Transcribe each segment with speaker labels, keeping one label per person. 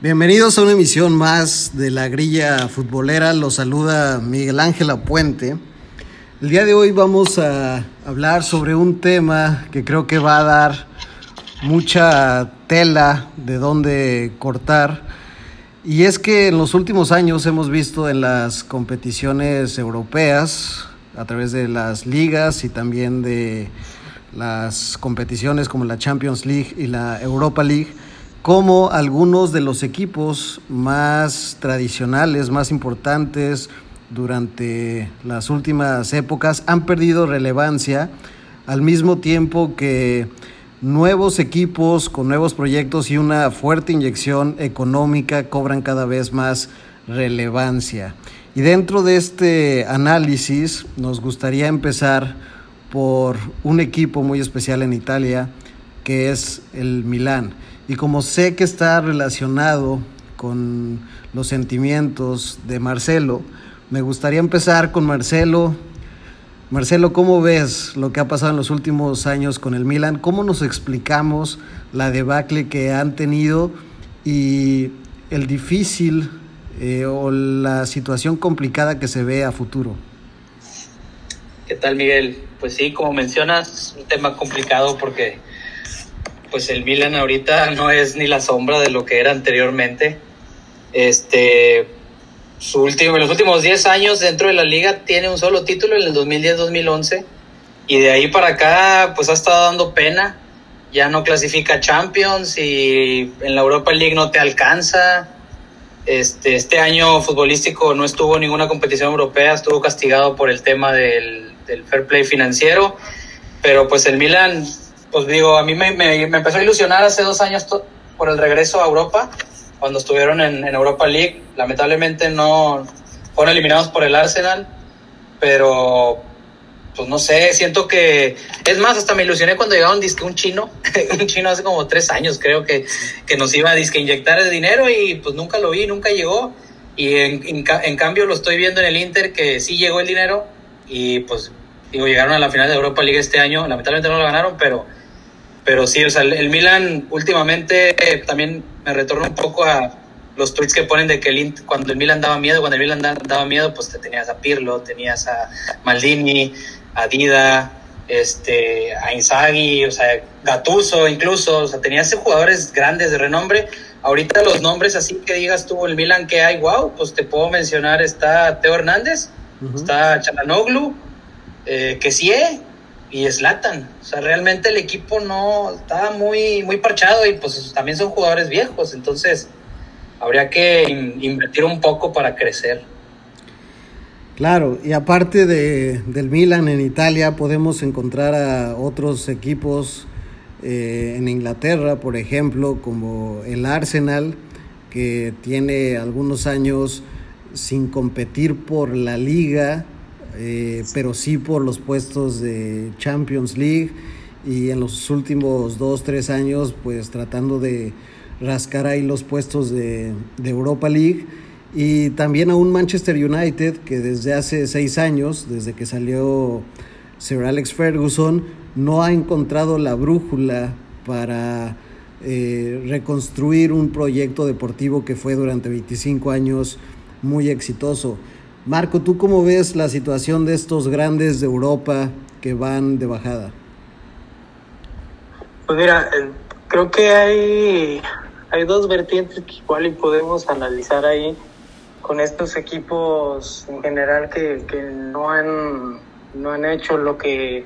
Speaker 1: Bienvenidos a una emisión más de la grilla futbolera. Los saluda Miguel Ángel Puente. El día de hoy vamos a hablar sobre un tema que creo que va a dar mucha tela de dónde cortar. Y es que en los últimos años hemos visto en las competiciones europeas, a través de las ligas y también de las competiciones como la Champions League y la Europa League, como algunos de los equipos más tradicionales, más importantes durante las últimas épocas han perdido relevancia al mismo tiempo que nuevos equipos con nuevos proyectos y una fuerte inyección económica cobran cada vez más relevancia. Y dentro de este análisis nos gustaría empezar por un equipo muy especial en Italia que es el Milán. Y como sé que está relacionado con los sentimientos de Marcelo, me gustaría empezar con Marcelo. Marcelo, ¿cómo ves lo que ha pasado en los últimos años con el Milan? ¿Cómo nos explicamos la debacle que han tenido y el difícil eh, o la situación complicada que se ve a futuro?
Speaker 2: ¿Qué tal, Miguel? Pues sí, como mencionas, un tema complicado porque pues el Milan ahorita no es ni la sombra de lo que era anteriormente. Este, su último, en los últimos 10 años dentro de la liga tiene un solo título en el 2010-2011 y de ahí para acá pues ha estado dando pena. Ya no clasifica Champions y en la Europa League no te alcanza. Este, este año futbolístico no estuvo en ninguna competición europea, estuvo castigado por el tema del, del fair play financiero, pero pues el Milan pues digo, a mí me, me, empezó a ilusionar hace dos años por el regreso a Europa, cuando estuvieron en, en, Europa League. Lamentablemente no fueron eliminados por el Arsenal, pero pues no sé, siento que, es más, hasta me ilusioné cuando llegaron disque un chino, un chino hace como tres años creo que, que nos iba a disque inyectar el dinero y pues nunca lo vi, nunca llegó. Y en, en, en cambio lo estoy viendo en el Inter que sí llegó el dinero y pues digo, llegaron a la final de Europa League este año, lamentablemente no lo ganaron, pero pero sí, o sea, el, Milan últimamente también me retorna un poco a los tweets que ponen de que el, cuando el Milan daba miedo, cuando el Milan daba miedo, pues te tenías a Pirlo, tenías a Maldini, a Dida, este, a Inzaghi, o sea, Gattuso incluso, o sea, tenías jugadores grandes de renombre. Ahorita los nombres así que digas tú el Milan que hay, wow, pues te puedo mencionar, está Teo Hernández, está Chalanoglu, eh, que sí, y Slatan. O sea, realmente el equipo no estaba muy, muy parchado y pues también son jugadores viejos, entonces habría que invertir un poco para crecer.
Speaker 1: Claro, y aparte de, del Milan en Italia, podemos encontrar a otros equipos eh, en Inglaterra, por ejemplo, como el Arsenal, que tiene algunos años sin competir por la liga, eh, pero sí por los puestos de Champions League y en los últimos dos, tres años pues tratando de rascar ahí los puestos de, Europa League y también a un Manchester United que desde hace seis años, desde que salió Sir Alex Ferguson, no ha encontrado la brújula para eh, reconstruir un proyecto deportivo que fue durante 25 años muy exitoso. Marco, ¿tú cómo ves la situación de estos grandes de Europa que van de bajada?
Speaker 3: Pues mira, eh, creo que hay, hay dos vertientes que igual podemos analizar ahí con estos equipos en general que, que no, han, no han hecho lo que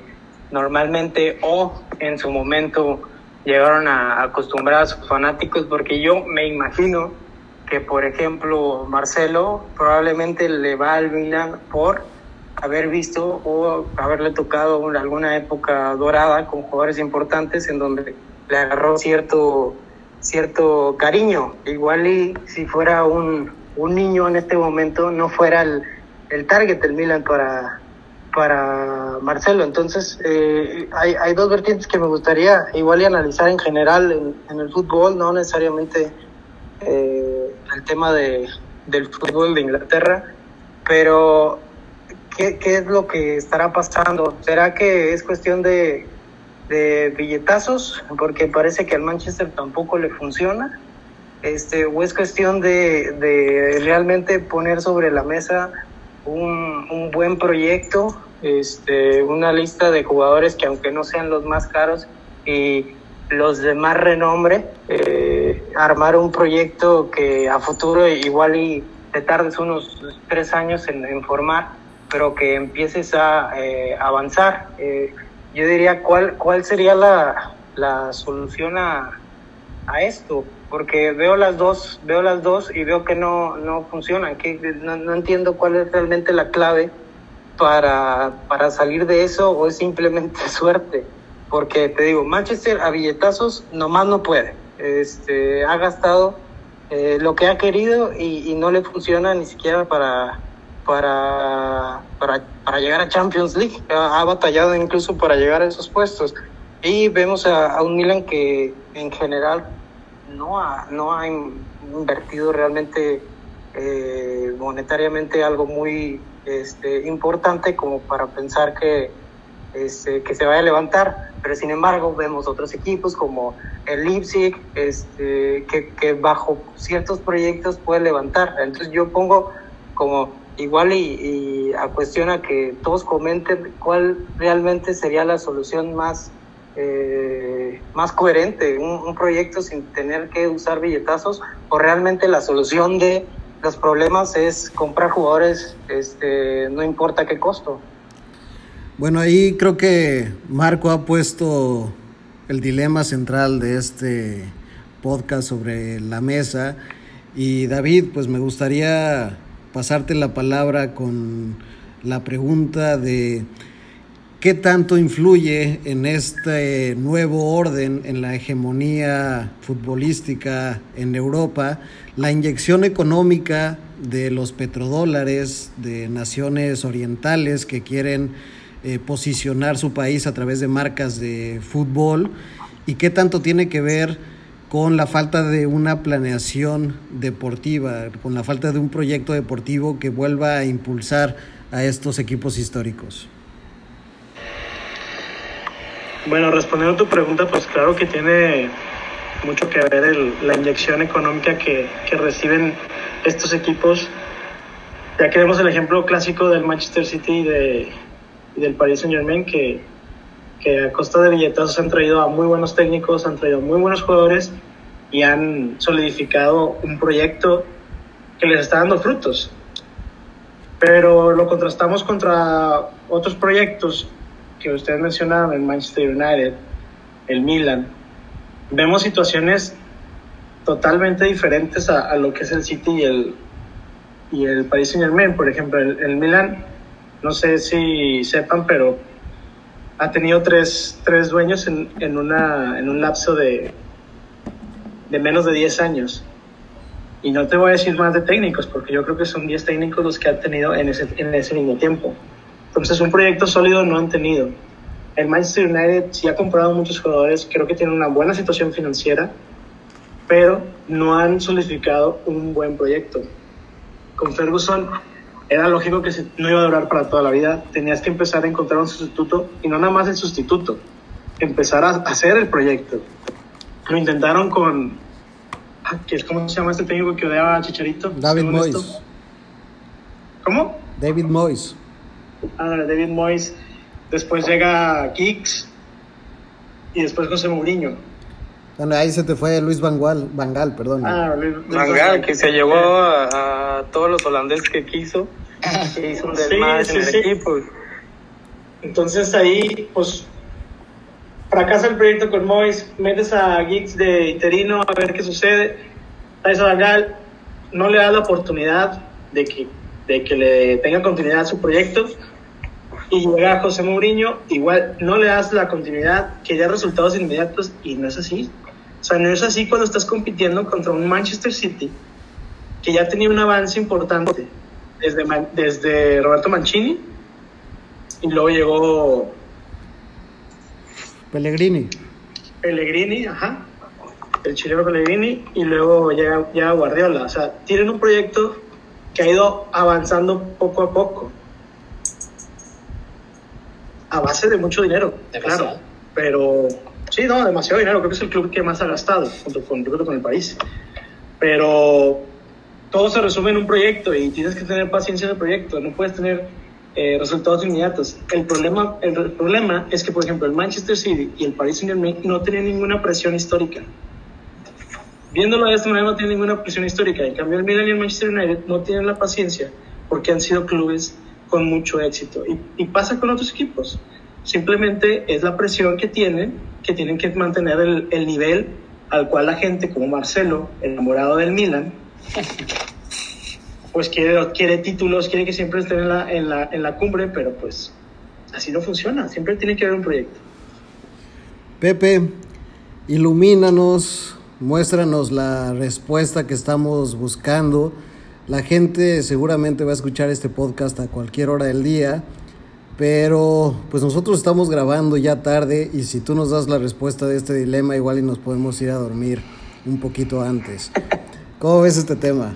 Speaker 3: normalmente o en su momento llegaron a acostumbrar a sus fanáticos, porque yo me imagino que por ejemplo Marcelo probablemente le va al Milan por haber visto o haberle tocado alguna época dorada con jugadores importantes en donde le agarró cierto cierto cariño. Igual y si fuera un, un niño en este momento no fuera el, el target del Milan para, para Marcelo. Entonces, eh, hay, hay dos vertientes que me gustaría igual y analizar en general en, el fútbol, no necesariamente eh, el tema de, del fútbol de Inglaterra, pero ¿qué, ¿qué, es lo que estará pasando? ¿Será que es cuestión de, de billetazos? Porque parece que al Manchester tampoco le funciona. este, o es cuestión de, de realmente poner sobre la mesa un, un, buen proyecto, este, una lista de jugadores que aunque no sean los más caros y los de más renombre, eh, armar un proyecto que a futuro igual y te tardes unos tres años en, formar, pero que empieces a eh, avanzar. Eh, yo diría, ¿cuál, cuál sería la, la solución a, a esto? Porque veo las dos, veo las dos y veo que no, no funcionan, que no, no entiendo cuál es realmente la clave para, para salir de eso o es simplemente suerte. Porque te digo, Manchester a billetazos nomás no puede. Este, ha gastado eh, lo que ha querido y, y, no le funciona ni siquiera para, para, para, para llegar a Champions League. Ha, ha, batallado incluso para llegar a esos puestos. Y vemos a, a un Milan que en general no ha, no ha invertido realmente eh, monetariamente algo muy este, importante como para pensar que, este, que se vaya a levantar. Pero sin embargo vemos otros equipos como el Leipzig este, que, bajo ciertos proyectos puede levantar. Entonces yo pongo como igual y, y a cuestión a que todos comenten cuál realmente sería la solución más eh, más coherente, un, un, proyecto sin tener que usar billetazos o realmente la solución de los problemas es comprar jugadores, este, no importa qué costo.
Speaker 1: Bueno, ahí creo que Marco ha puesto el dilema central de este podcast sobre la mesa. Y David, pues me gustaría pasarte la palabra con la pregunta de ¿Qué tanto influye en este nuevo orden, en la hegemonía futbolística en Europa, la inyección económica de los petrodólares de naciones orientales que quieren eh, posicionar su país a través de marcas de fútbol? ¿Y qué tanto tiene que ver con la falta de una planeación deportiva, con la falta de un proyecto deportivo que vuelva a impulsar a estos equipos históricos?
Speaker 4: Bueno, respondiendo a tu pregunta, pues claro que tiene mucho que ver el, la inyección económica que, que, reciben estos equipos. Ya que vemos el ejemplo clásico del Manchester City de, y del Paris Saint Germain, que, que a costa de billetazos han traído a muy buenos técnicos, han traído muy buenos jugadores y han solidificado un proyecto que les está dando frutos. Pero lo contrastamos contra otros proyectos que ustedes mencionaron, el Manchester United, el Milan, vemos situaciones totalmente diferentes a, a, lo que es el City y el, y el Paris Saint Germain. Por ejemplo, el, el, Milan, no sé si sepan, pero ha tenido tres, tres dueños en, en, una, en un lapso de, de menos de 10 años. Y no te voy a decir más de técnicos, porque yo creo que son 10 técnicos los que han tenido en ese, en ese mismo tiempo. Entonces, un proyecto sólido no han tenido. El Manchester United sí ha comprado muchos jugadores, creo que tiene una buena situación financiera, pero no han solidificado un buen proyecto. Con Ferguson era lógico que no iba a durar para toda la vida, tenías que empezar a encontrar un sustituto y no nada más el sustituto, empezar a hacer el proyecto. Lo intentaron con, ¿cómo se llama este técnico que odiaba a Chicharito?
Speaker 1: David Moyes.
Speaker 4: ¿Cómo?
Speaker 1: David Moyes.
Speaker 4: Ah, David Moyes. Después llega Giggs y después José Mourinho.
Speaker 1: Bueno, ahí se te fue Luis Van Gaal, Van Gaal perdón.
Speaker 3: Ah, Luis, Luis Van Gaal, que se llevó a, a, todos los holandeses que quiso. Que hizo un desmadre sí, sí, en el sí. equipo.
Speaker 4: Entonces ahí, pues, fracasa el proyecto con Moyes, metes a Giggs de interino a ver qué sucede. Traes a Van Gaal, no le da la oportunidad de que de que le tenga continuidad a su proyecto. Y llega José Mourinho, igual no le das la continuidad, que ya resultados inmediatos, y no es así. O sea, no es así cuando estás compitiendo contra un Manchester City que ya tenía un avance importante desde, desde Roberto Mancini y luego llegó
Speaker 1: Pellegrini.
Speaker 4: Pellegrini, ajá. El chileno Pellegrini y luego llega, llega Guardiola. O sea, tienen un proyecto que ha ido avanzando poco a poco. A base de mucho dinero, demasiado. claro. Pero sí, no, demasiado dinero. Creo que es el club que más ha gastado, junto con, creo, con el país. pero todo se resume en un proyecto y tienes que tener paciencia en el proyecto, no puedes tener eh, resultados inmediatos. El problema, el, problema es que, por ejemplo, el Manchester City y el Paris Saint-Germain no tienen ninguna presión histórica. Viéndolo de esta manera, no tienen ninguna presión histórica. En cambio, el Milan y el Manchester United no tienen la paciencia porque han sido clubes con mucho éxito. Y, pasa con otros equipos. Simplemente es la presión que tienen, que tienen que mantener el, el nivel al cual la gente como Marcelo, enamorado del Milan, pues quiere, quiere títulos, quiere que siempre estén en la, en, la, en la cumbre, pero pues así no funciona, siempre tiene que haber un proyecto.
Speaker 1: Pepe, ilumínanos, muéstranos la respuesta que estamos buscando. La gente seguramente va a escuchar este podcast a cualquier hora del día, pero pues nosotros estamos grabando ya tarde y si tú nos das la respuesta de este dilema igual y nos podemos ir a dormir un poquito antes. ¿Cómo ves este tema?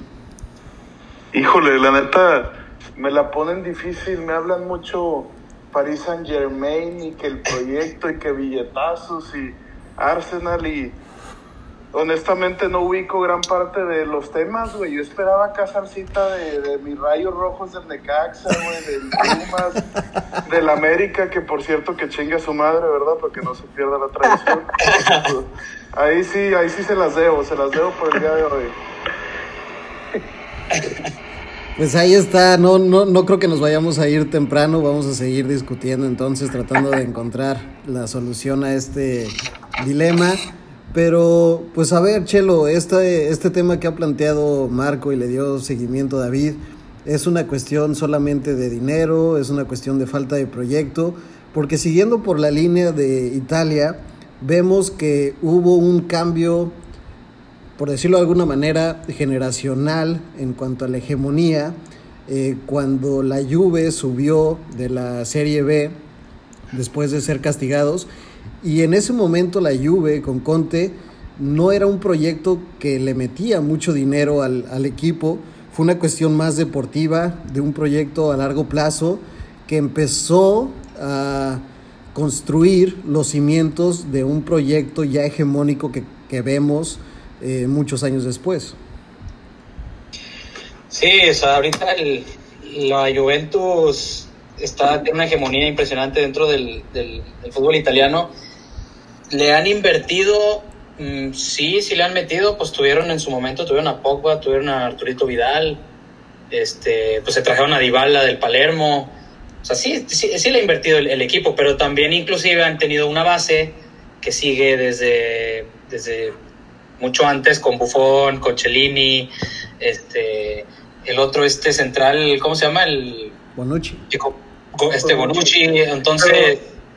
Speaker 5: Híjole, la neta, me la ponen difícil, me hablan mucho Paris Saint Germain y que el proyecto y que billetazos y Arsenal y honestamente no ubico gran parte de los temas, güey. Yo esperaba casarcita de, de mis rayos rojos del Necaxa, güey, del Pumas, del América, que por cierto que chinga su madre, ¿verdad? Para que no se pierda la tradición. ahí sí, ahí sí se las debo, se las debo por el día de hoy.
Speaker 1: Pues ahí está, no, no, no creo que nos vayamos a ir temprano, vamos a seguir discutiendo entonces, tratando de encontrar la solución a este dilema. Pero, pues a ver, Chelo, este, este tema que ha planteado Marco y le dio seguimiento a David, es una cuestión solamente de dinero, es una cuestión de falta de proyecto, porque siguiendo por la línea de Italia, vemos que hubo un cambio por decirlo de alguna manera, generacional en cuanto a la hegemonía. Eh, cuando la Juve subió de la Serie B después de ser castigados y en ese momento la Juve con Conte no era un proyecto que le metía mucho dinero al, al equipo, fue una cuestión más deportiva, de un proyecto a largo plazo que empezó a construir los cimientos de un proyecto ya hegemónico que, que vemos eh, muchos años después.
Speaker 2: Sí, o sea, ahorita el, la Juventus está tiene una hegemonía impresionante dentro del, del fútbol italiano. Le han invertido, mmm, sí, sí le han metido, pues tuvieron en su momento, tuvieron a Pogba, tuvieron a Arturito Vidal, este, pues se trajeron a Dybala del Palermo. O sea, sí, sí, sí le ha invertido el, el equipo, pero también inclusive han tenido una base que sigue desde, desde mucho antes con Buffon, con Cellini, este, el otro este central, ¿cómo se llama? El
Speaker 1: Bonucci.
Speaker 2: Este Bonucci, entonces...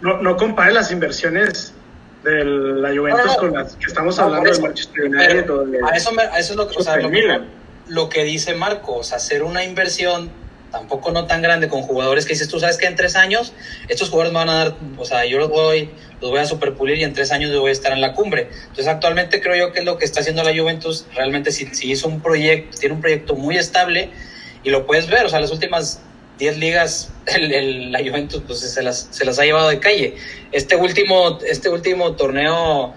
Speaker 4: Pero no, no compare las inversiones de la Juventus no, no, con las que estamos no, hablando de Manchester United. O de,
Speaker 2: a, eso me, a eso es lo que, o sea, lo, que, lo que dice Marcos, hacer una inversión tampoco no tan grande con jugadores que dices, tú sabes que en tres años estos jugadores me van a dar, o sea, yo los voy, los voy a superpulir y en tres años yo voy a estar en la cumbre. Entonces actualmente creo yo que es lo que está haciendo la Juventus, realmente si, si hizo un proyecto, tiene un proyecto muy estable y lo puedes ver, o sea, las últimas 10 ligas la Juventus pues, se, las, se las ha llevado de calle. Este último, este último torneo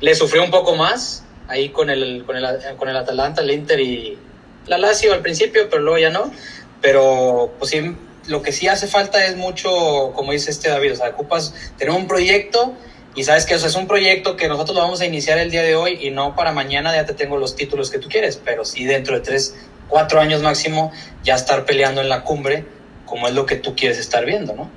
Speaker 2: le sufrió un poco más ahí con el, con el, con el Atalanta, el Inter y la Lazio al principio, pero luego ya no pero pues sí, lo que sí hace falta es mucho, como dice este David, o sea, ocupas tener un proyecto y sabes que o sea, es un proyecto que nosotros lo vamos a iniciar el día de hoy y no para mañana ya te tengo los títulos que tú quieres, pero sí dentro de tres, cuatro años máximo ya estar peleando en la cumbre como es lo que tú quieres estar viendo, ¿no?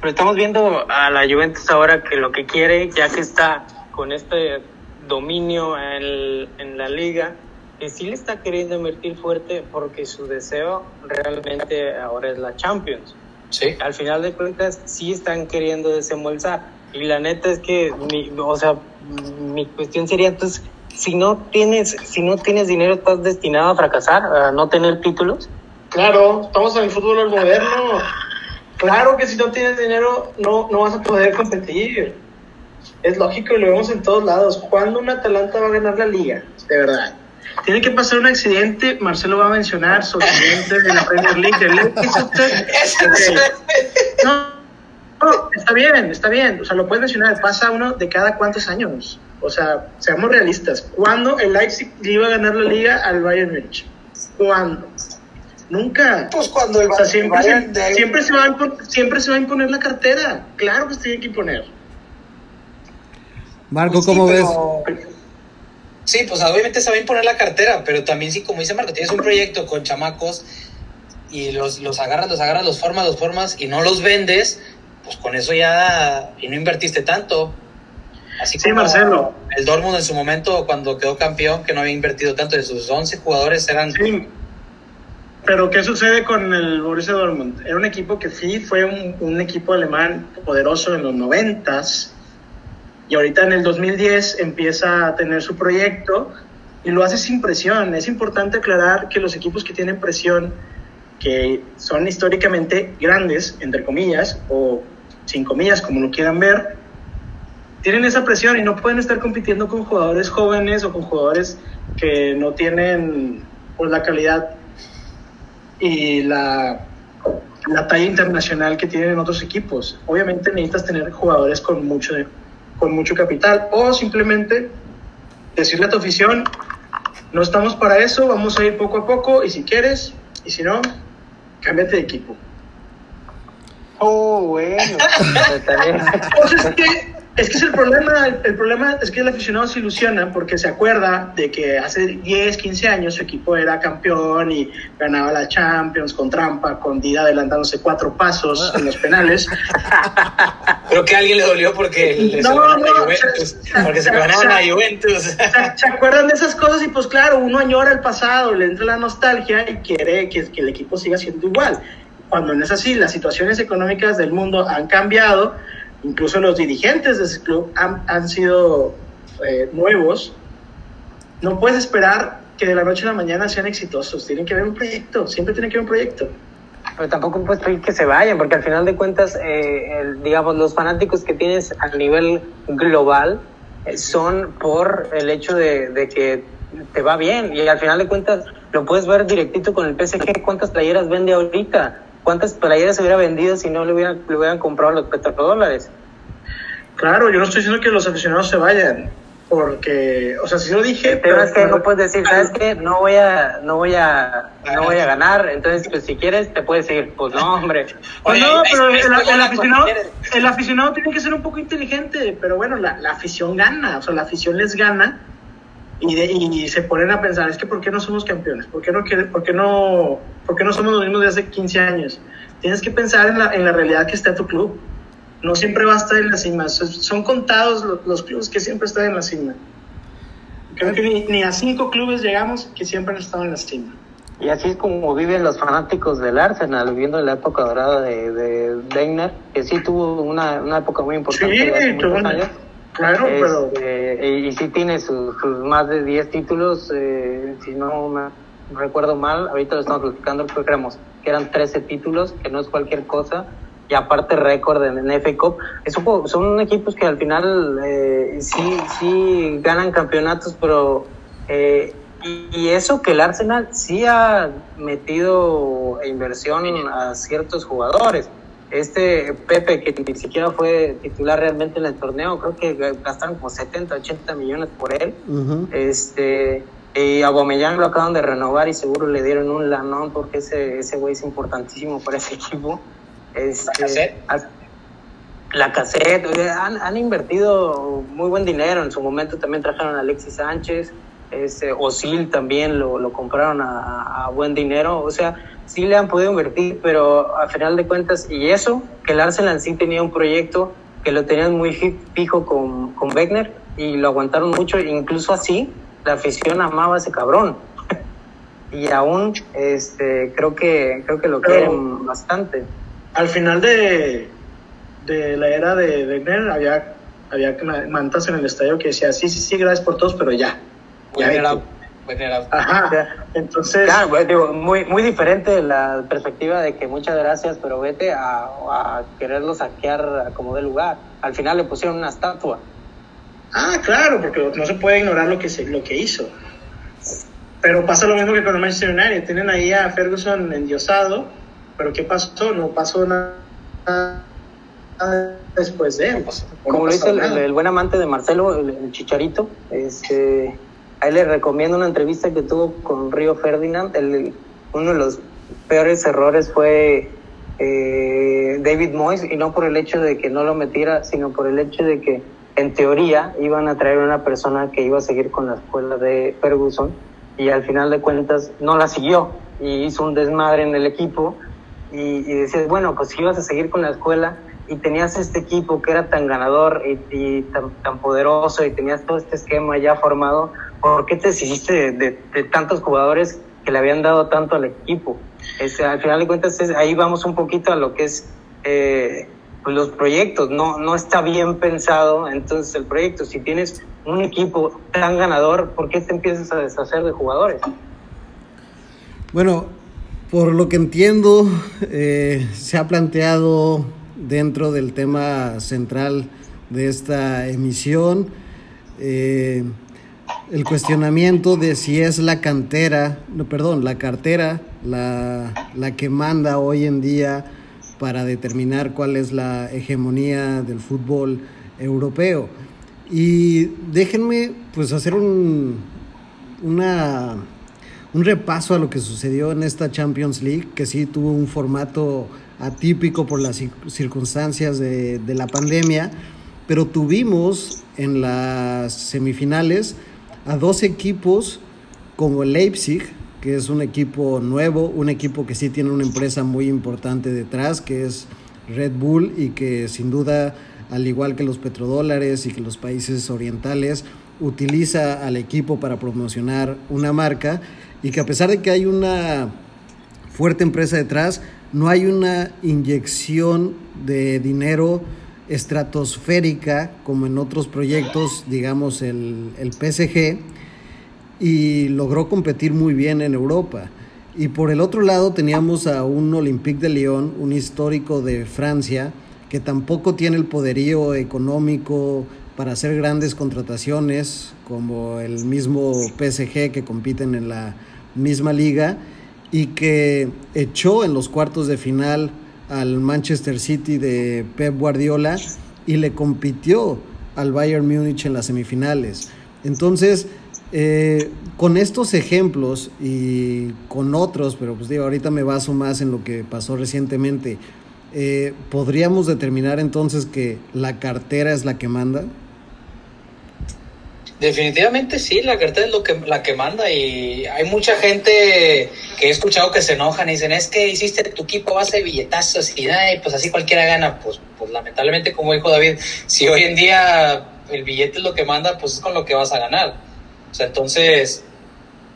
Speaker 3: Pero estamos viendo a la Juventus ahora que lo que quiere, ya que está con este dominio en, en la liga, que sí le está queriendo invertir fuerte porque su deseo realmente ahora es la Champions.
Speaker 2: Sí.
Speaker 3: Al final de cuentas, sí están queriendo desembolsar. Y la neta es que, mi, o sea, mi cuestión sería entonces, si no tienes, si no tienes dinero, estás destinado a fracasar, a no tener títulos.
Speaker 4: Claro, estamos en el fútbol moderno. Claro que si no tienes dinero, no, no vas a poder competir. Es lógico y lo vemos en todos lados. ¿Cuándo un Atalanta va a ganar la liga? De verdad. Tiene que pasar un accidente, Marcelo va a mencionar su accidente de la Premier League. okay. no, no, está bien, está bien. O sea, lo puedes mencionar. Pasa uno de cada cuántos años. O sea, seamos realistas. ¿Cuándo el Leipzig le iba a ganar la liga al Bayern Múnich? ¿Cuándo? Nunca.
Speaker 2: Pues cuando el,
Speaker 4: O sea, siempre,
Speaker 2: Bayern
Speaker 4: se,
Speaker 2: de-
Speaker 4: siempre, se va a impon- siempre se va a imponer la cartera. Claro que se tiene que imponer.
Speaker 1: Marco,
Speaker 2: Sí,
Speaker 1: ¿cómo ves?
Speaker 2: pero- Sí, pues obviamente se va a imponer la cartera, pero también sí, como dice Marco, tienes un proyecto con chamacos y los, los agarras, los agarras, los formas, los formas y no los vendes, pues con eso ya y no invertiste tanto. Así
Speaker 4: Sí,
Speaker 2: como
Speaker 4: Marcelo.
Speaker 2: El Dortmund en su momento cuando quedó campeón, que no había invertido tanto, de sus 11 jugadores eran
Speaker 4: Sí. Pero ¿qué sucede con el Borussia Dortmund? Era un equipo que sí fue un, un equipo alemán poderoso en los noventas y ahorita en el 2010 empieza a tener su proyecto y lo hace sin presión. Es importante aclarar que los equipos que tienen presión, que son históricamente grandes, entre comillas, o sin comillas, como lo quieran ver, tienen esa presión y no pueden estar compitiendo con jugadores jóvenes o con jugadores que no tienen pues, la calidad y la, la talla internacional que tienen otros equipos. Obviamente necesitas tener jugadores con mucho, con mucho capital o simplemente decirle a tu afición, no estamos para eso, vamos a ir poco a poco y si quieres, y si no, cámbiate de equipo.
Speaker 3: Oh, bueno. También-
Speaker 4: Pues es que es el problema, el, problema es que el aficionado se ilusiona porque se acuerda de que hace 10, 15 años su equipo era campeón y ganaba la Champions con trampa, con Dida adelantándose cuatro pasos en los penales.
Speaker 2: Creo que a alguien le dolió porque le
Speaker 4: No,
Speaker 2: la Juventus,
Speaker 4: se-
Speaker 2: porque se
Speaker 4: se-
Speaker 2: ganaron la Juventus.
Speaker 4: ¿Se, se acuerdan de esas cosas? Y pues claro, uno añora el pasado, le entra la nostalgia y quiere que, que el equipo siga siendo igual. Cuando no es así, las situaciones económicas del mundo han cambiado, incluso los dirigentes de ese club han, han sido eh, nuevos. No puedes esperar que de la noche a la mañana sean exitosos, tienen que haber un proyecto, siempre tiene que haber un proyecto.
Speaker 3: Pero tampoco puedes pedir que se vayan, porque al final de cuentas, eh, el- digamos, los fanáticos que tienes a nivel global eh, son por el hecho de, de que te va bien. Y al final de cuentas, lo puedes ver directito con el PSG. ¿Cuántas playeras vende ahorita? ¿Cuántas playeras se hubiera vendido si no le hubieran, le hubieran comprado los petrodólares?
Speaker 4: Claro, yo no estoy diciendo que los aficionados se vayan, porque, o sea, si lo dije,
Speaker 3: Pero es que no puedes decir, ¿sabes qué? No voy a, no voy a, no voy a ganar. Entonces, pues si quieres, te puedes decir, pues no, hombre.
Speaker 4: Pues no, pero el, aficionado, el aficionado tiene que ser un poco inteligente, pero bueno, la, la afición gana, o sea, la afición les gana y, de- y se ponen a pensar, es que ¿por qué no somos campeones? ¿Por qué no, quiere- por qué no, por qué no somos los mismos de hace 15 años? Tienes que pensar en la, en la realidad que está tu club. No siempre va a estar en la cima, son, contados los, los clubes que siempre están en la cima. Creo que ni, ni a cinco clubes llegamos que siempre han estado en la cima.
Speaker 3: Y así es como viven los fanáticos del Arsenal, viviendo la época dorada de, de que sí tuvo una, una época muy importante
Speaker 4: Sí,
Speaker 3: hace muchos años.
Speaker 4: Claro, pero...
Speaker 3: Este, y, y sí tiene sus, más de 10 títulos, eh, si no me recuerdo mal, ahorita lo estamos platicando, que éramos- que eran 13 títulos, que no es cualquier cosa, y aparte récord en, en FA Cup. Son equipos que al final eh, sí, sí ganan campeonatos, pero... eh, y, y eso que el Arsenal sí ha metido inversión a ciertos jugadores. Este Pepe, que ni siquiera fue titular realmente en el torneo, creo que gastaron como 70, 80 millones por él. Este, y a Aubameyang lo acaban de renovar y seguro le dieron un lanón porque ese ese güey es importantísimo para ese equipo. Este, la cassette, han, han invertido muy buen dinero. En su momento también trajeron a Alexis Sánchez, este, Osil también lo, lo compraron a, a buen dinero. O sea, sí le han podido invertir, pero a final de cuentas, y eso, que el Arsenal sí tenía un proyecto que lo tenían muy fi- fijo con, con Wegner y lo aguantaron mucho, incluso así, la afición amaba a ese cabrón. y aún este, creo, que, creo que lo
Speaker 4: Pero-
Speaker 3: quieren bastante.
Speaker 4: al final de, de la era de Wenger había, había mantas en el estadio que decía, sí, sí, sí, gracias por todos, pero ya. Ya
Speaker 2: Wenger
Speaker 4: vete".
Speaker 2: out, Wenger out.
Speaker 4: Ajá. Entonces,
Speaker 3: Claro, pues, digo, muy, muy diferente la perspectiva de que muchas gracias, pero vete a, a quererlo saquear a como de lugar. Al final le pusieron una estatua.
Speaker 4: ah, claro, porque no se puede ignorar lo que, se, lo que hizo. Pero pasa lo mismo que con el Manchester United. Tienen ahí a Ferguson endiosado, pero ¿qué pasó? No pasó nada después de él.
Speaker 3: Como lo dice el, buen amante de Marcelo, el, Chicharito, este, a le recomiendo una entrevista que tuvo con Río Ferdinand. El, uno de los peores errores fue eh, David Moyes, y no por el hecho de que no lo metiera, sino por el hecho de que en teoría iban a traer una persona que iba a seguir con la escuela de Ferguson y al final de cuentas no la siguió y hizo un desmadre en el equipo y, y decías, bueno, pues si ibas a seguir con la escuela y tenías este equipo que era tan ganador y, tan, poderoso y tenías todo este esquema ya formado, ¿por qué te deshiciste de, tantos jugadores que le habían dado tanto al equipo? Es, al final de cuentas, ahí vamos un poquito a lo que es eh, pues los proyectos. No, no está bien pensado entonces el proyecto. Si tienes un equipo tan ganador, ¿por qué te empiezas a deshacer de jugadores?
Speaker 1: Bueno, por lo que entiendo, eh, se ha planteado dentro del tema central de esta emisión eh, el cuestionamiento de si es la cantera, no, perdón, la cartera la, la que manda hoy en día para determinar cuál es la hegemonía del fútbol europeo. Y déjenme pues hacer un, una, un repaso a lo que sucedió en esta Champions League, que sí tuvo un formato atípico por las circunstancias de, de la pandemia, pero tuvimos en las semifinales a dos equipos como Leipzig, que es un equipo nuevo, un equipo que sí tiene una empresa muy importante detrás, que es Red Bull y que sin duda al igual que los petrodólares y que los países orientales, utiliza al equipo para promocionar una marca y que a pesar de que hay una fuerte empresa detrás, no hay una inyección de dinero estratosférica como en otros proyectos, digamos el, el PSG, y logró competir muy bien en Europa. Y por el otro lado teníamos a un Olympique de Lyon, un histórico de Francia, que tampoco tiene el poderío económico para hacer grandes contrataciones, como el mismo PSG que compiten en la misma liga, y que echó en los cuartos de final al Manchester City de Pep Guardiola y le compitió al Bayern Múnich en las semifinales. Entonces, eh, con estos ejemplos y con otros, pero pues digo, ahorita me baso más en lo que pasó recientemente, eh, ¿podríamos determinar entonces que la cartera es la que manda?
Speaker 2: Definitivamente sí, la cartera es lo que, la que manda y hay mucha gente que he escuchado que se enojan y dicen, es que hiciste tu equipo base de billetazos y pues así cualquiera gana. Pues, pues lamentablemente, como dijo David, si hoy en día el billete es lo que manda, pues es con lo que vas a ganar. O sea, entonces,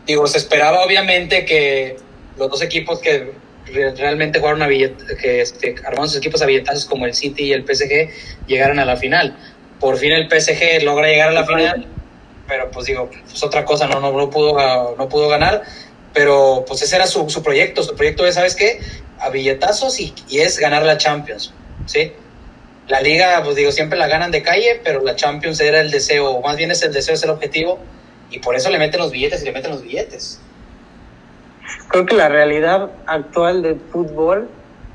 Speaker 2: digo, se esperaba obviamente que los dos equipos que realmente jugaron a billet que este, armaron sus equipos a billetazos como el City y el PSG llegaran a la final. Por fin el PSG logra llegar a la final, pero pues digo, pues otra cosa, no, no, pudo, no pudo ganar, pero pues ese era su, su proyecto, su proyecto es, ¿sabes qué? A billetazos y, y es ganar la Champions, ¿sí? La liga, pues digo, siempre la ganan de calle, pero la Champions era el deseo, más bien es el deseo, es el objetivo, y por eso le meten los billetes y le meten los billetes
Speaker 3: creo que la realidad actual del fútbol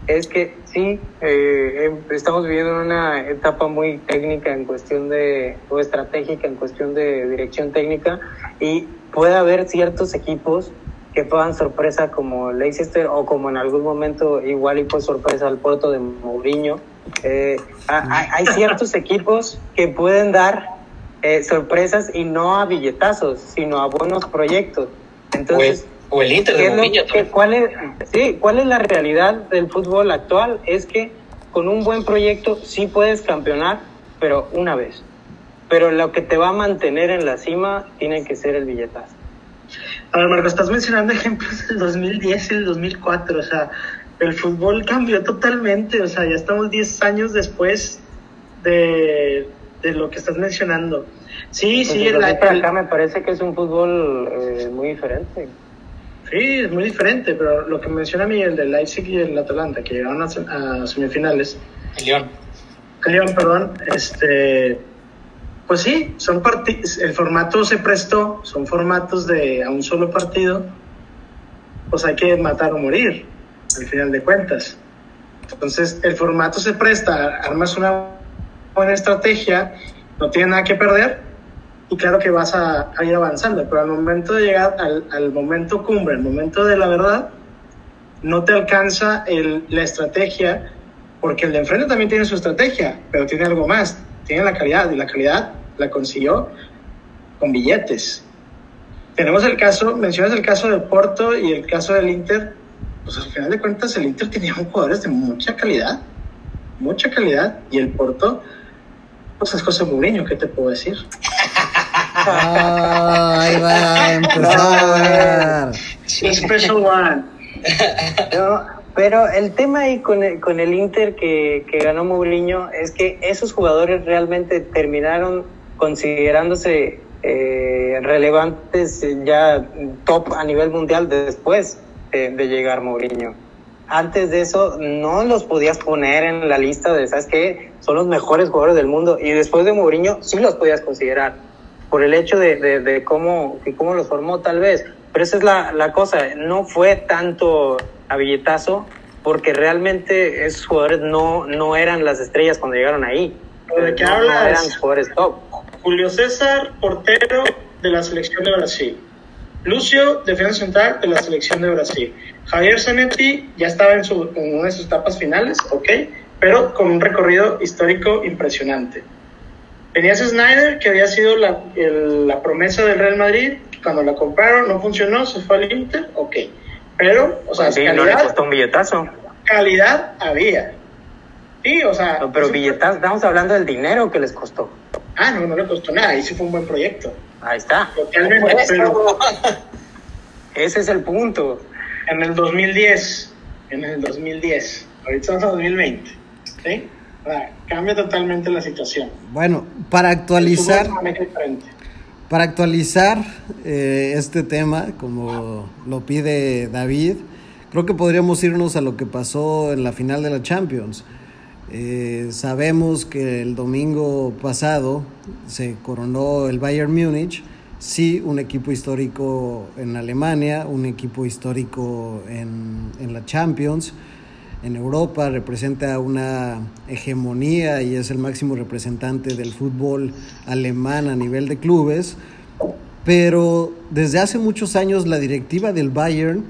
Speaker 3: es que sí, eh, em, estamos viviendo una etapa muy técnica en cuestión de, o estratégica en cuestión de dirección técnica, y puede haber ciertos equipos que puedan sorpresa como Leicester o como en algún momento igual y fue sorpresa al Porto de Mourinho. Eh, hay, ciertos equipos que pueden dar eh, sorpresas y no a billetazos, sino a buenos proyectos. Entonces,
Speaker 2: pues, o el Inter de
Speaker 3: ¿cuál, es, sí, ¿Cuál es la realidad del fútbol actual? Es que con un buen proyecto sí puedes campeonar, pero una vez. Pero lo que te va a mantener en la cima tiene que ser el billetazo.
Speaker 4: A ver, Marco, estás mencionando ejemplos del 2010 y el 2004. O sea, el fútbol cambió totalmente. O sea, ya estamos 10 años después de, de lo que estás mencionando. Sí, pues sí.
Speaker 3: El, acá me parece que es un fútbol eh, muy diferente.
Speaker 4: Sí, es muy diferente, pero lo que menciona Miguel del Leipzig y el Atalanta, que llegaron a, semifinales.
Speaker 2: El León.
Speaker 4: El León, perdón. Este, pues sí, son el formato se prestó, son formatos de a un solo partido, pues hay que matar o morir, al final de cuentas. Entonces, el formato se presta, armas una buena estrategia, no tiene nada que perder y claro que vas a, ir avanzando, pero al momento de llegar al, al, momento cumbre, al momento de la verdad, no te alcanza el, la estrategia, porque el de enfrente también tiene su estrategia, pero tiene algo más, tiene la calidad y la calidad la consiguió con billetes. Tenemos el caso, mencionas el caso de Porto y el caso del Inter, pues al final de cuentas el Inter tenía jugadores de mucha calidad, mucha calidad, y el Porto, pues es José Mourinho, ¿qué te puedo decir?
Speaker 1: Oh, ahí va a empezar.
Speaker 4: Special one.
Speaker 3: No, pero el tema ahí con el, con el Inter que, que ganó Mourinho es que esos jugadores realmente terminaron considerándose eh, relevantes ya top a nivel mundial después de, de, llegar Mourinho. Antes de eso no los podías poner en la lista de, ¿sabes qué? Son los mejores jugadores del mundo. Y después de Mourinho sí los podías considerar por el hecho de, de, de cómo, de cómo los formó tal vez. Pero esa es la, la cosa, no fue tanto a billetazo porque realmente esos jugadores no, no eran las estrellas cuando llegaron ahí.
Speaker 4: ¿De qué
Speaker 3: no,
Speaker 4: hablas?
Speaker 3: no eran jugadores top.
Speaker 4: Julio César, portero de la selección de Brasil. Lucio, defensa central de la selección de Brasil. Javier Zanetti ya estaba en, su, en una de sus etapas finales, ok, pero con un recorrido histórico impresionante. Tenías Snyder, que había sido la, el, la promesa del Real Madrid, cuando la compraron no funcionó, se fue al Inter, ok. Pero, o sea,
Speaker 3: Pues sí,
Speaker 4: calidad,
Speaker 3: no le costó un billetazo.
Speaker 4: calidad había. Sí, o sea.
Speaker 3: No, pero billetazo, estamos hablando del dinero que les costó.
Speaker 4: Ah, no, no le costó nada, ahí sí fue un buen proyecto.
Speaker 3: Ahí está.
Speaker 4: Totalmente, pero
Speaker 3: Ese es el punto.
Speaker 4: en el 2010, en el 2010, ahorita estamos en 2020, ¿sí? Cambia totalmente la situación.
Speaker 1: Bueno, para actualizar, para actualizar eh, este tema, como lo pide David, creo que podríamos irnos a lo que pasó en la final de la Champions. Eh, sabemos que el domingo pasado se coronó el Bayern Múnich, sí, un equipo histórico en Alemania, un equipo histórico en, en la Champions, en Europa, representa una hegemonía y es el máximo representante del fútbol alemán a nivel de clubes, pero desde hace muchos años la directiva del Bayern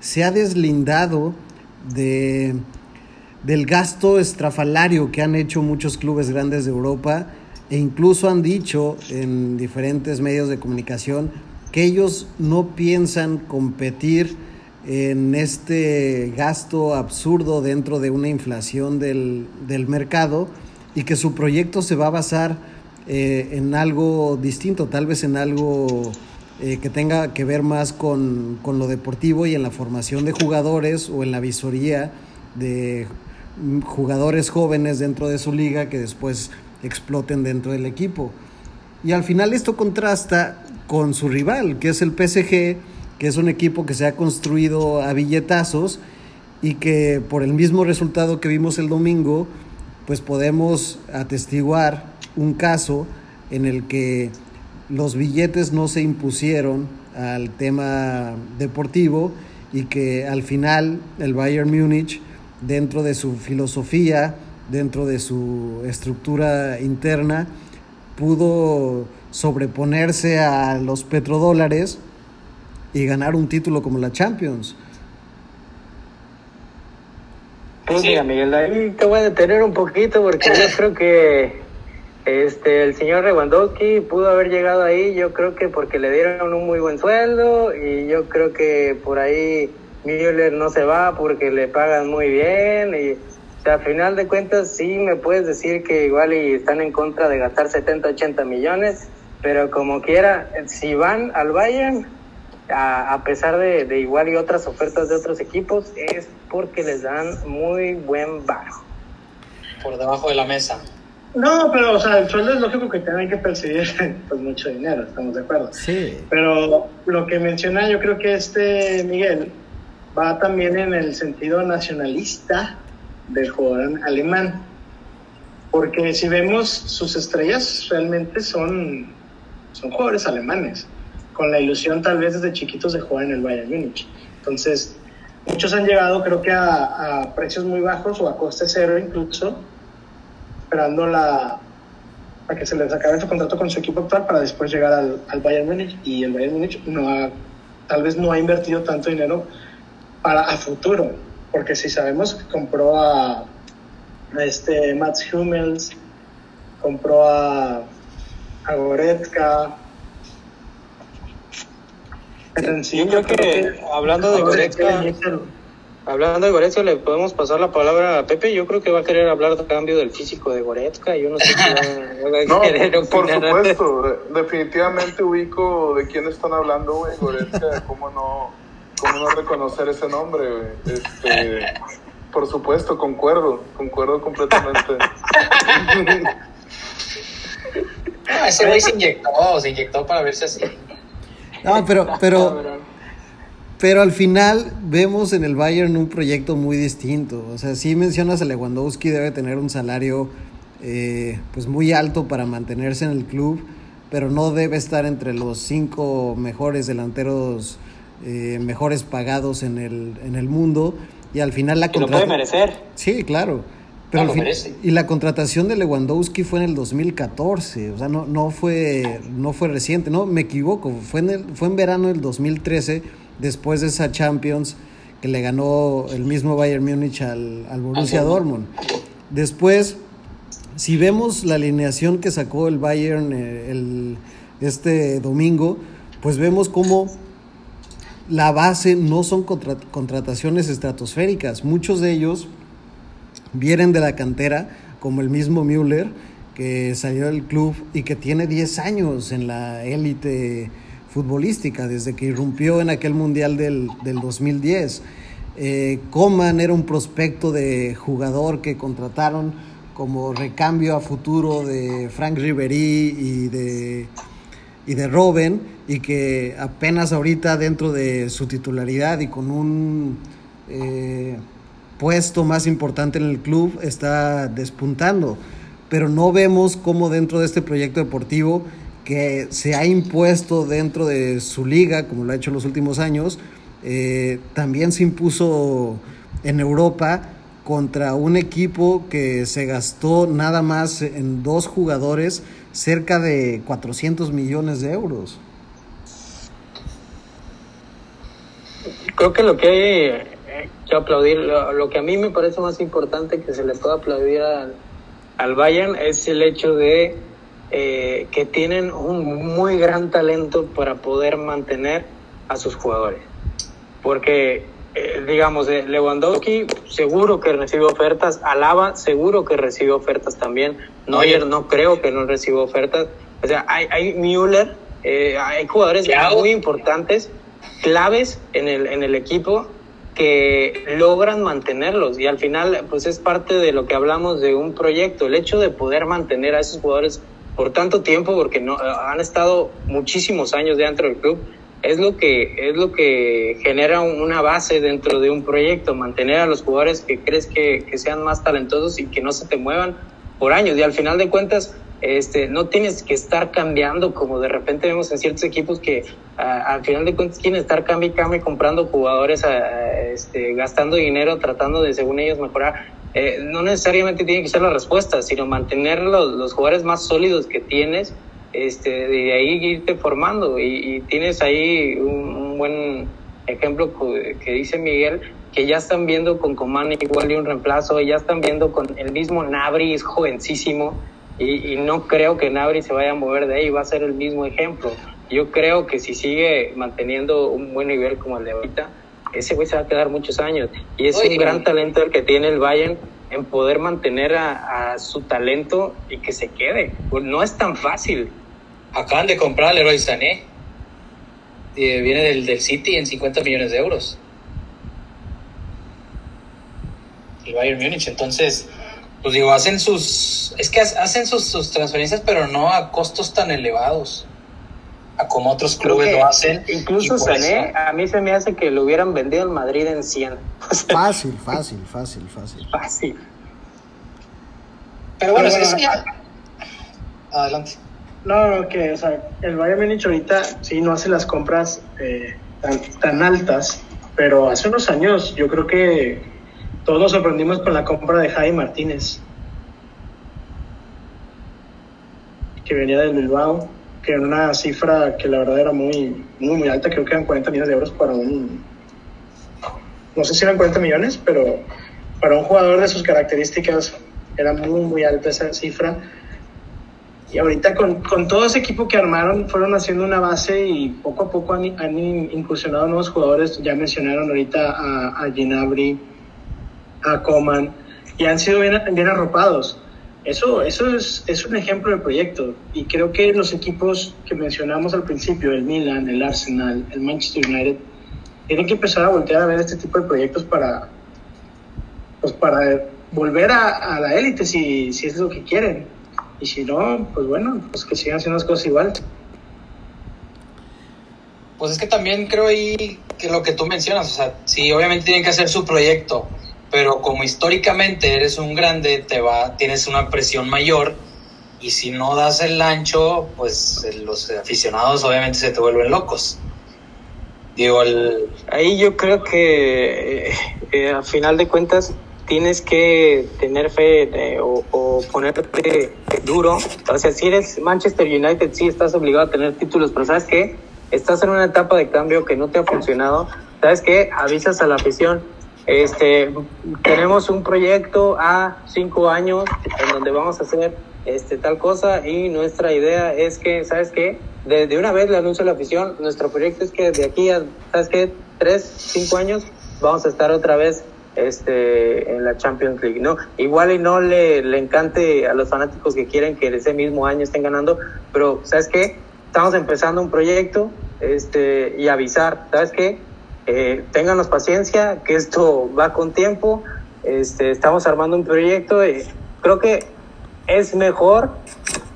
Speaker 1: se ha deslindado de del gasto estrafalario que han hecho muchos clubes grandes de Europa e incluso han dicho en diferentes medios de comunicación que ellos no piensan competir en este gasto absurdo dentro de una inflación del, del mercado y que su proyecto se va a basar eh, en algo distinto, tal vez en algo eh, que tenga que ver más con, con lo deportivo y en la formación de jugadores o en la visoría de jugadores jóvenes dentro de su liga que después exploten dentro del equipo. Y al final esto contrasta con su rival, que es el PSG, que es un equipo que se ha construido a billetazos y que por el mismo resultado que vimos el domingo, pues podemos atestiguar un caso en el que los billetes no se impusieron al tema deportivo y que al final el Bayern Múnich dentro de su filosofía, dentro de su estructura interna, pudo sobreponerse a los petrodólares y ganar un título como la Champions.
Speaker 3: Pues
Speaker 2: Sí.
Speaker 3: mira, Miguel, ahí te voy a detener un poquito porque yo creo que este el señor Lewandowski pudo haber llegado ahí, yo creo que porque le dieron un muy buen sueldo y yo creo que por ahí Müller no se va porque le pagan muy bien y o sea, a final de cuentas sí me puedes decir que igual y están en contra de gastar 70, 80 millones, pero como quiera, si van al Bayern, a, a pesar de, de igual y otras ofertas de otros equipos, es porque les dan muy buen bajo.
Speaker 2: Por debajo de la mesa.
Speaker 4: No, pero, o sea, el sueldo es lógico que tienen que percibir pues mucho dinero, estamos de acuerdo.
Speaker 1: Sí.
Speaker 4: Pero lo que menciona, yo creo que este Miguel va también en el sentido nacionalista del jugador alemán. Porque si vemos sus estrellas, realmente son, son jugadores alemanes, con la ilusión tal vez desde chiquitos de jugar en el Bayern Múnich. Entonces, muchos han llegado creo que a, precios muy bajos o a coste cero incluso, esperando la, a que se les acabe su contrato con su equipo actual para después llegar al, al Bayern Múnich y el Bayern Múnich no ha, tal vez no ha invertido tanto dinero para a futuro, porque si sabemos que compró a, este Mats Hummels, compró a, a.
Speaker 3: Yo creo que hablando de Goretzka, hablando de Goretzka, le podemos pasar la palabra a Pepe. Yo creo que va a querer hablar de cambio del físico de Goretzka. Yo no sé si va, va a
Speaker 5: No,
Speaker 3: querer
Speaker 5: por supuesto, de- definitivamente ubico de quién están hablando, güey, Goretzka, cómo no, cómo no reconocer ese nombre, güey. Este, por supuesto, concuerdo, concuerdo completamente.
Speaker 2: No, ese güey se inyectó, se inyectó para verse así.
Speaker 1: No, pero, pero, pero al final vemos en el Bayern un proyecto muy distinto. O sea, sí mencionas a Lewandowski, debe tener un salario eh, pues muy alto para mantenerse en el club, pero no debe estar entre los cinco mejores delanteros eh, mejores pagados en el, en el mundo. Y al final la
Speaker 3: Y lo puede merecer.
Speaker 1: Sí, claro. Pero
Speaker 2: No,
Speaker 1: al
Speaker 2: lo
Speaker 1: fin-
Speaker 2: merece.
Speaker 1: y la contratación de Lewandowski fue en el 2014, o sea, no, no fue no fue reciente, no, me equivoco, fue en el, fue en verano del 2013, después de esa Champions que le ganó el mismo Bayern Múnich al, al Borussia
Speaker 2: Al
Speaker 1: Dortmund. Después, si vemos la alineación que sacó el Bayern eh, el, este domingo, pues vemos cómo la base no son contra- contrataciones estratosféricas. Muchos de ellos vienen de la cantera, como el mismo Müller, que salió del club y que tiene 10 años en la élite futbolística, desde que irrumpió en aquel Mundial del, del 2010. Eh, Coman era un prospecto de jugador que contrataron como recambio a futuro de Frank Ribery y de y de Robben y que apenas ahorita dentro de su titularidad y con un eh, puesto más importante en el club está despuntando. Pero no vemos cómo dentro de este proyecto deportivo que se ha impuesto dentro de su liga, como lo ha hecho en los últimos años, eh, también se impuso en Europa contra un equipo que se gastó nada más en dos jugadores cerca de 400 millones de euros.
Speaker 3: Creo que lo que hay que aplaudir, lo, lo que a mí me parece más importante que se le pueda aplaudir al, al Bayern es el hecho de eh, que tienen un muy gran talento para poder mantener a sus jugadores. Porque, eh, digamos, eh, Lewandowski seguro que recibe ofertas, Alaba seguro que recibe ofertas también, Neuer no creo que no reciba ofertas. O sea, hay, hay Müller, eh, hay jugadores muy importantes, claves en el, en el equipo que logran mantenerlos. Y al final pues es parte de lo que hablamos de un proyecto, el hecho de poder mantener a esos jugadores por tanto tiempo porque no han estado muchísimos años dentro del club es lo que es lo que genera una base dentro de un proyecto, mantener a los jugadores que crees que, que sean más talentosos y que no se te muevan por años. Y al final de cuentas este, no tienes que estar cambiando como de repente vemos en ciertos equipos que al final de cuentas quieren estar cambio y comprando jugadores, a- a, este, gastando dinero, tratando de según ellos mejorar. Eh, no necesariamente tiene que ser la respuesta, sino mantener los, jugadores más sólidos que tienes, este, de ahí irte formando y, y tienes ahí un, buen ejemplo que dice Miguel que ya están viendo con Coman igual y un reemplazo, ya están viendo con el mismo Nabri, es jovencísimo, y, y no creo que Nabri se vaya a mover de ahí, va a ser el mismo ejemplo. Yo creo que si sigue manteniendo un buen nivel como el de ahorita, ese güey se va a quedar muchos años. Y es
Speaker 2: Oye,
Speaker 3: un gran talento el que tiene el Bayern en poder mantener a, a su talento y que se quede. Pues no es tan fácil.
Speaker 2: Acaban de comprar al Leroy Sané. Eh, viene del, del City en 50 millones de euros. El Bayern Múnich. Entonces, pues digo, hacen sus. Es que ha- hacen sus, sus transferencias, pero no a costos tan elevados. A como otros clubes
Speaker 3: que
Speaker 2: lo hacen.
Speaker 3: Incluso Sané,
Speaker 2: eso-
Speaker 3: a mí se me hace que lo hubieran vendido al Madrid en 100. O sea,
Speaker 1: Fácil, fácil, fácil, fácil.
Speaker 3: fácil.
Speaker 2: Pero bueno,
Speaker 4: Pero
Speaker 2: eso
Speaker 4: bueno,
Speaker 2: ya. Adelante.
Speaker 4: No, no, que o sea, el Bayern Múnich ahorita sí no hace las compras eh, tan, tan altas pero hace unos años yo creo que todos nos sorprendimos con la compra de Jaime Martínez, que venía del Bilbao, que era una cifra que la verdad era muy, muy, muy alta, creo que eran 40 millones de euros para un... No sé si eran 40 millones, pero para un jugador de sus características era muy, muy alta esa cifra. Y ahorita con, con, todo ese equipo que armaron, fueron haciendo una base y poco a poco han, han incursionado nuevos jugadores. Ya mencionaron ahorita a, a Ginabri, a Coman, y han sido bien, arropados. Eso, eso es, es, un ejemplo de proyecto. Y creo que los equipos que mencionamos al principio, el Milan, el Arsenal, el Manchester United, tienen que empezar a voltear a ver este tipo de proyectos para, pues para volver a, a la élite si, si es lo que quieren. Y si no, pues bueno, pues que sigan haciendo las cosas igual.
Speaker 2: Pues es que también creo ahí que lo que tú mencionas, o sea, sí, obviamente tienen que hacer su proyecto, pero como históricamente eres un grande, te va, tienes una presión mayor y si no das el ancho, pues los aficionados obviamente se te vuelven locos. Digo, el...
Speaker 3: ahí yo creo que eh, eh, a final de cuentas tienes que tener fe eh, o, o, ponerte duro. O sea, si eres Manchester United, sí estás obligado a tener títulos, pero ¿sabes qué? Estás en una etapa de cambio que no te ha funcionado. ¿Sabes qué? Avisas a la afición. Este, tenemos un proyecto a cinco años en donde vamos a hacer este, tal cosa y nuestra idea es que, ¿sabes qué? De, una vez le anuncio la afición, nuestro proyecto es que de aquí a, ¿sabes qué? Tres, cinco años vamos a estar otra vez este, en la Champions League, ¿no? Igual y no le, le encante a los fanáticos que quieren que ese mismo año estén ganando, pero ¿sabes qué? Estamos empezando un proyecto este, y avisar, ¿sabes qué? Eh, ténganos paciencia, que esto va con tiempo, este, estamos armando un proyecto y creo que es mejor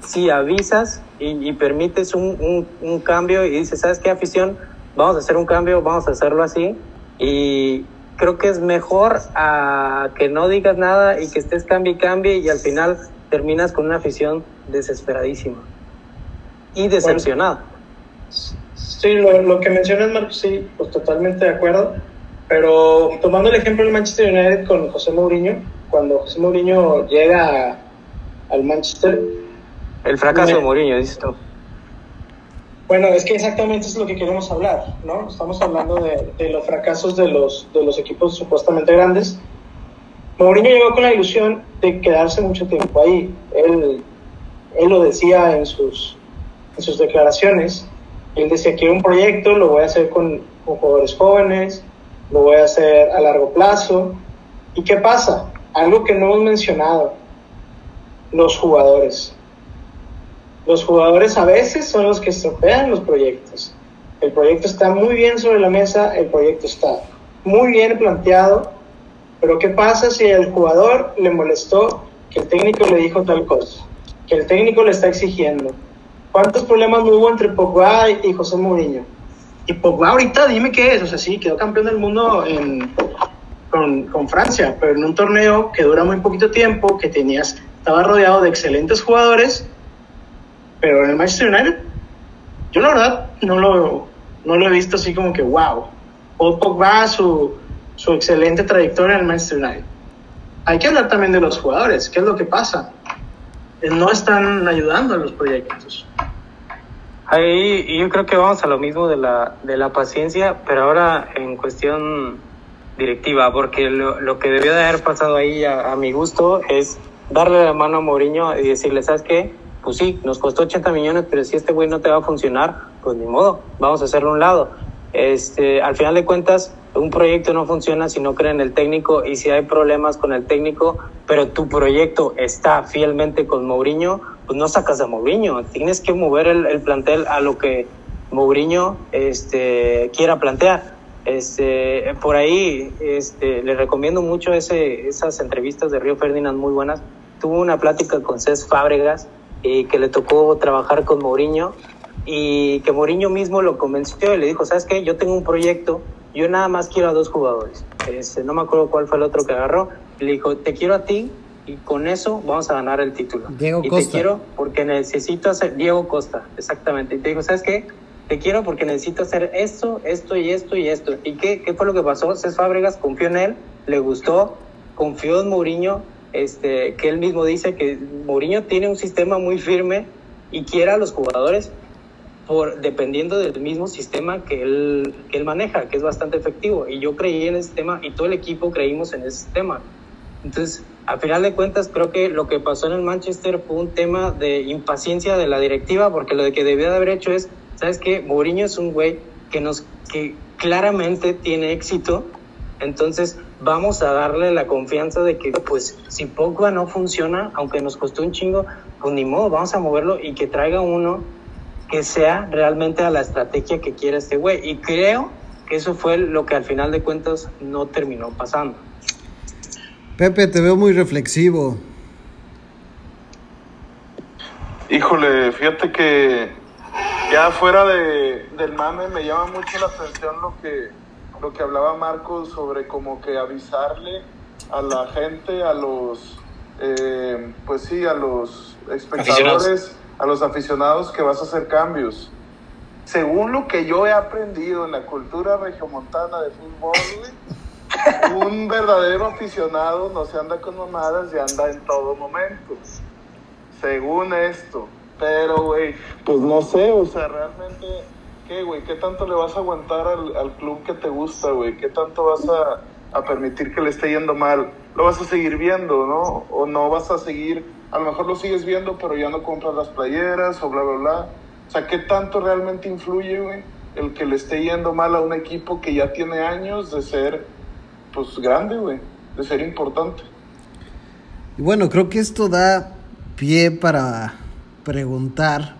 Speaker 3: si avisas y, y permites un, un, un cambio y dices, ¿sabes qué afición? Vamos a hacer un cambio, vamos a hacerlo así y, creo que es mejor a que no digas nada y que estés cambie y cambie y al final terminas con una afición desesperadísima y decepcionada.
Speaker 4: Bueno, sí, lo, lo, que mencionas, Marcos, sí, pues totalmente de acuerdo. Pero tomando el ejemplo del Manchester United con José Mourinho, cuando José Mourinho llega a, al Manchester.
Speaker 3: El fracaso me, de Mourinho, dices tú.
Speaker 4: Bueno, es que exactamente es lo que queremos hablar, ¿no? Estamos hablando de, de, los fracasos de los, de los equipos supuestamente grandes. Mourinho llegó con la ilusión de quedarse mucho tiempo ahí. Él, él lo decía en sus, en sus declaraciones. Él decía que un proyecto lo voy a hacer con, con jugadores jóvenes, lo voy a hacer a largo plazo. ¿Y qué pasa? Algo que no hemos mencionado, los jugadores los jugadores a veces son los que estropean los proyectos. El proyecto está muy bien sobre la mesa, el proyecto está muy bien planteado, pero ¿qué pasa si el jugador le molestó que el técnico le dijo tal cosa? Que el técnico le está exigiendo. ¿Cuántos problemas hubo entre Pogba y José Mourinho? Y Pogba ahorita, dime qué es, o sea, sí, quedó campeón del mundo con, con Francia, pero en un torneo que dura muy poquito tiempo, que tenías, estaba rodeado de excelentes jugadores, pero en el Manchester United, yo la verdad no lo, no lo he visto así como que wow. Paul Pogba, su, su excelente trayectoria en el Manchester United. Hay que hablar también de los jugadores, qué es lo que pasa. No están ayudando a los proyectos.
Speaker 3: Ahí yo creo que vamos a lo mismo de la, de la paciencia, pero ahora en cuestión directiva, porque lo, lo que debió de haber pasado ahí a, mi gusto es darle la mano a Mourinho y decirle, ¿sabes qué? pues sí, nos costó 80 millones, pero si este güey no te va a funcionar, pues ni modo, vamos a hacerlo a un lado. Este, al final de cuentas, un proyecto no funciona si no creen en el técnico y si hay problemas con el técnico, pero tu proyecto está fielmente con Mourinho, pues no sacas a Mourinho, tienes que mover el, el plantel a lo que Mourinho este, quiera plantear. Este, por ahí este, le recomiendo mucho ese, esas entrevistas de Río Ferdinand muy buenas. Tuvo una plática con Cés Fábregas, y que le tocó trabajar con Mourinho y que Mourinho mismo lo convenció y le dijo, ¿sabes qué? Yo tengo un proyecto, yo nada más quiero a dos jugadores. Este, no me acuerdo cuál fue el otro que agarró. Le dijo, te quiero a ti y con eso vamos a ganar el título.
Speaker 1: Diego
Speaker 3: y
Speaker 1: Costa.
Speaker 3: te quiero porque necesito hacer... Diego Costa, exactamente. Y te dijo, ¿sabes qué? te quiero porque necesito hacer esto, esto y esto y esto. ¿Y qué, qué fue lo que pasó? Cés Fábregas confió en él, le gustó, confió en Mourinho, este, que él mismo dice que Mourinho tiene un sistema muy firme y quiere a los jugadores dependiendo del mismo sistema que él, que él maneja, que es bastante efectivo. Y yo creí en ese sistema y todo el equipo creímos en ese sistema. Entonces, a final de cuentas, creo que lo que pasó en el Manchester fue un tema de impaciencia de la directiva, porque lo que debía de haber hecho es ¿sabes qué? Mourinho es un güey que, nos, que claramente tiene éxito, entonces vamos a darle la confianza de que, pues, si Pogba no funciona, aunque nos costó un chingo, pues ni modo, vamos a moverlo y que traiga uno que sea realmente a la estrategia que quiere este güey. Y creo que eso fue lo que al final de cuentas no terminó pasando.
Speaker 1: Pepe, te veo muy reflexivo.
Speaker 5: Híjole, fíjate que ya fuera de, del mame, me llama mucho la atención lo que, lo que hablaba Marcos sobre como que avisarle a la gente, a los, eh, pues sí, a los espectadores, a los aficionados que vas a hacer cambios. Según lo que yo he aprendido en la cultura regiomontana de fútbol, un verdadero aficionado no se anda con mamadas y anda en todo momento. Según esto. Pero, güey, pues no sé, o sea, realmente, ¿qué, güey? ¿Qué tanto le vas a aguantar al, al club que te gusta, güey? ¿Qué tanto vas a, a, permitir que le esté yendo mal? ¿Lo vas a seguir viendo, no? ¿O no vas a seguir, a lo mejor lo sigues viendo, pero ya no compras las playeras o bla, bla, bla? O sea, ¿qué tanto realmente influye, güey, el que le esté yendo mal a un equipo que ya tiene años de ser, pues, grande, güey? De ser importante.
Speaker 1: Y bueno, creo que esto da pie para preguntar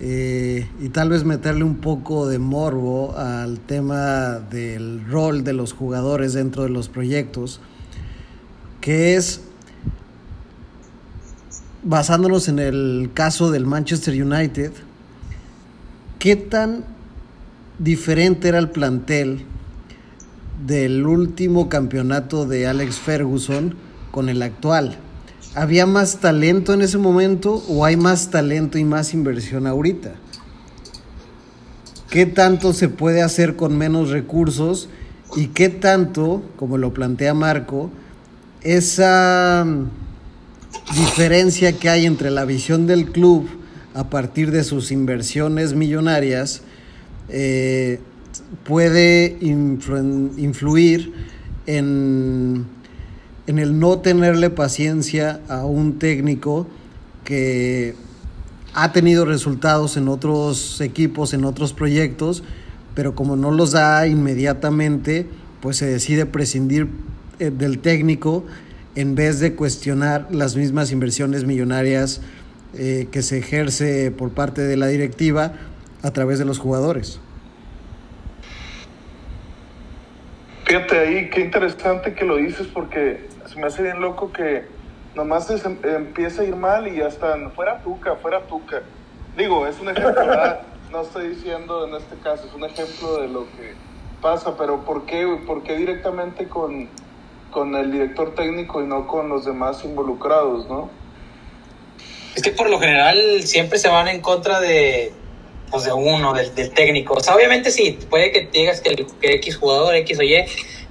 Speaker 1: eh, y tal vez meterle un poco de morbo al tema del rol de los jugadores dentro de los proyectos, que es, basándonos en el caso del Manchester United, ¿qué tan diferente era el plantel del último campeonato de Alex Ferguson con el actual? ¿Había más talento en ese momento o hay más talento y más inversión ahorita? ¿Qué tanto se puede hacer con menos recursos y qué tanto, como lo plantea Marco, esa diferencia que hay entre la visión del club a partir de sus inversiones millonarias eh, puede influir en en el no tenerle paciencia a un técnico que ha tenido resultados en otros equipos, en otros proyectos, pero como no los da inmediatamente, pues se decide prescindir eh, del técnico en vez de cuestionar las mismas inversiones millonarias eh, que se ejerce por parte de la directiva a través de los jugadores.
Speaker 5: Fíjate ahí, qué interesante que lo dices porque se me hace bien loco que nomás se empieza a ir mal y ya están, fuera Tuca, fuera Tuca. Digo, es un ejemplo, no estoy diciendo en este caso, es un ejemplo de lo que pasa, pero ¿por qué, por qué directamente con, con el director técnico y no con los demás involucrados, no?
Speaker 2: Es que por lo general siempre se van en contra de, pues de uno, del, del técnico. O sea, obviamente sí, puede que digas que, el, que X jugador, X o Y,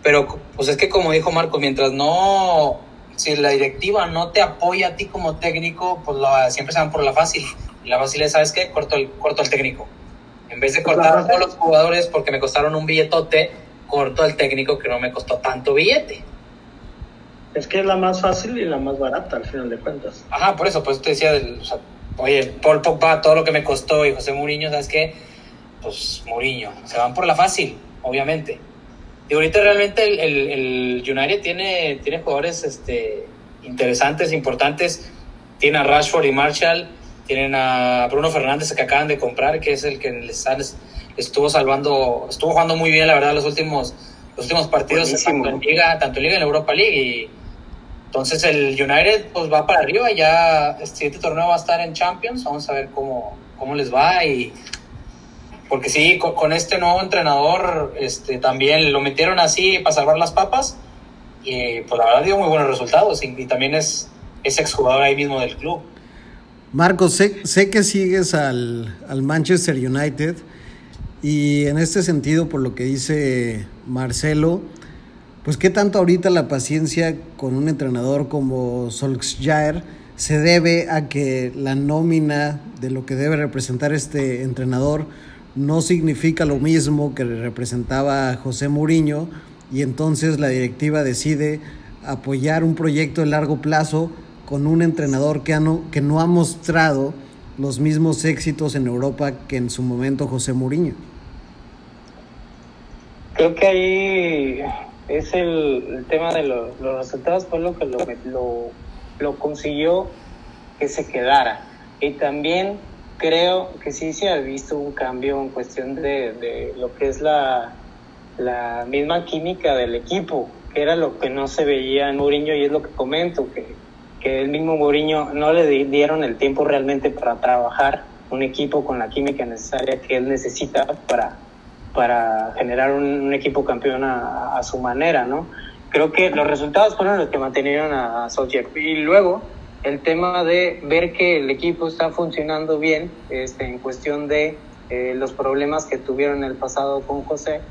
Speaker 2: pero pues es que como dijo Marco, mientras no, si la directiva no te apoya a ti como técnico, pues lo, siempre se van por la fácil. Y la fácil es, ¿sabes qué? Corto el, corto el técnico. En vez de cortar a todos los jugadores porque me costaron un billetote, corto al técnico que no me costó tanto billete.
Speaker 4: Es que es la más fácil y la más barata al final de cuentas.
Speaker 2: Ajá, por eso, pues te decía, oye, Paul Pogba, todo lo que me costó y José Mourinho, ¿sabes qué? Pues Mourinho, se van por la fácil, obviamente. Y ahorita realmente el, el, United tiene, tiene jugadores este, interesantes, importantes. Tiene a Rashford y Marshall. Tienen a Bruno Fernández que acaban de comprar, que es el que les estuvo salvando, estuvo jugando muy bien, la verdad, los últimos, los últimos partidos, tanto en, Liga, tanto en Liga en Europa League. Y entonces el United pues va para arriba. Ya este siguiente torneo va a estar en Champions. Vamos a ver cómo, cómo les va. Y porque sí, con, con, este nuevo entrenador este, también lo metieron así para salvar las papas y pues la verdad dio muy buenos resultados y, y también es, es exjugador ahí mismo del club.
Speaker 1: Marcos, sé, que sigues al, al, Manchester United y en este sentido, por lo que dice Marcelo, pues qué tanto ahorita la paciencia con un entrenador como Solskjaer se debe a que la nómina de lo que debe representar este entrenador no significa lo mismo que representaba José Mourinho y entonces la directiva decide apoyar un proyecto de largo plazo con un entrenador que, no, que no ha mostrado los mismos éxitos en Europa que en su momento José Mourinho.
Speaker 3: Creo que ahí es el, tema de los resultados, fue lo que lo, lo, consiguió que se quedara. Y también creo que sí se ha visto un cambio en cuestión de, lo que es la, misma química del equipo, que era lo que no se veía en Mourinho y es lo que comento, que el mismo Mourinho no le dieron el tiempo realmente para trabajar un equipo con la química necesaria que él necesita para, para generar un, equipo campeón a, su manera, ¿no? Creo que los resultados fueron los que mantenieron a, a Solskjaer. Y luego el tema de ver que el equipo está funcionando bien este, en cuestión de eh, los problemas que tuvieron en el pasado con José,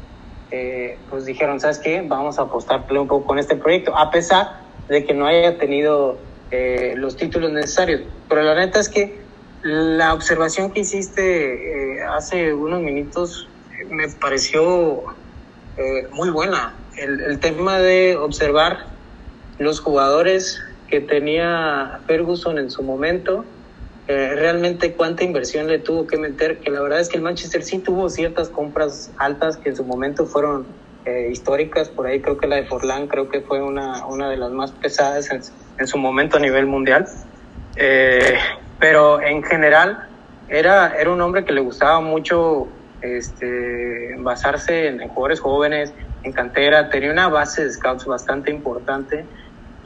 Speaker 3: eh, pues dijeron, ¿sabes qué? Vamos a apostarle un poco con este proyecto, a pesar de que no haya tenido eh, los títulos necesarios. Pero la neta es que la observación que hiciste hace unos minutos me pareció muy buena. El, el tema de observar los jugadores que tenía Ferguson en su momento, eh, realmente cuánta inversión le tuvo que meter, que la verdad es que el Manchester sí tuvo ciertas compras altas que en su momento fueron eh, históricas, por ahí creo que la de Forlán creo que fue una, una de las más pesadas en, en su momento a nivel mundial, eh, pero en general era, era un hombre que le gustaba mucho este, basarse en, en jugadores jóvenes, en cantera, tenía una base de scouts bastante importante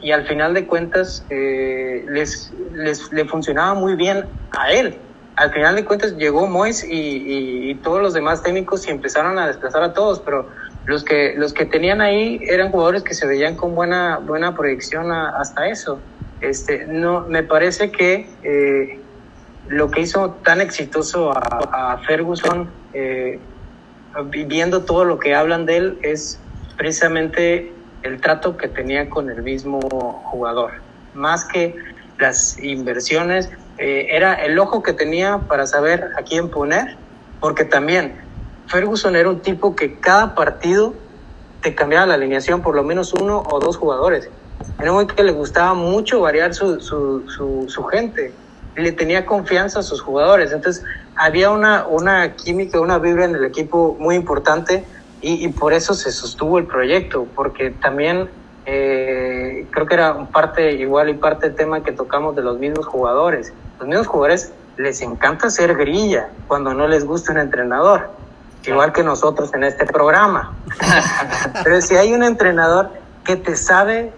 Speaker 3: y al final de cuentas eh, les, les, le funcionaba muy bien a él. Al final de cuentas llegó Mois y, todos los demás técnicos y empezaron a desplazar a todos, pero los que, los que tenían ahí eran jugadores que se veían con buena, buena proyección hasta eso. Este, no, me parece que eh, lo que hizo tan exitoso a Ferguson, eh, viendo todo lo que hablan de él, es precisamente el trato que tenía con el mismo jugador. Más que las inversiones, eh, era el ojo que tenía para saber a quién poner, porque también Ferguson era un tipo que cada partido te cambiaba la alineación por lo menos uno o dos jugadores. Era un que le gustaba mucho variar su, su, su, su gente, le tenía confianza a sus jugadores. Entonces había una, una química, una vibra en el equipo muy importante y, por eso se sostuvo el proyecto, porque también eh, creo que era parte igual y parte del tema que tocamos de los mismos jugadores. Los mismos jugadores les encanta ser grilla cuando no les gusta un entrenador, igual que nosotros en este programa. Pero si hay un entrenador que te sabe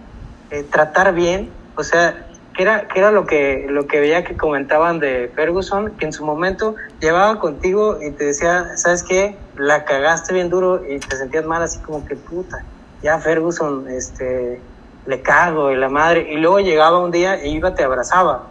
Speaker 3: eh, tratar bien, o sea, que era, que era lo que lo que veía que comentaban de Ferguson, que en su momento llevaba contigo y te decía, ¿sabes qué? La cagaste bien duro y te sentías mal así como que puta, ya Ferguson este le cago y la madre y luego llegaba un día y iba te abrazaba.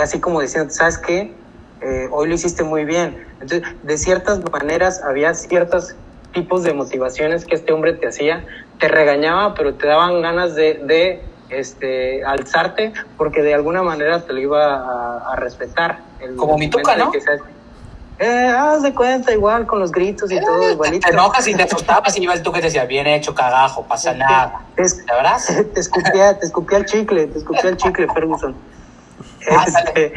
Speaker 3: Así como diciendo, ¿sabes qué? Eh, hoy lo hiciste muy bien. Entonces, de ciertas maneras había ciertos tipos de motivaciones que este hombre te hacía, te regañaba, pero te daban ganas de, de este, alzarte porque de alguna manera te lo iba a, respetar.
Speaker 2: Como mi tuca, ¿no?
Speaker 3: eh, haz de cuenta, igual con los gritos y eh, todo, igualito.
Speaker 2: Te enojas y te asustabas y el tuca y te decía, bien hecho, cagajo, pasa nada.
Speaker 3: Te, te, escupía, te escupía el chicle, te escupía el chicle, Ferguson. Este,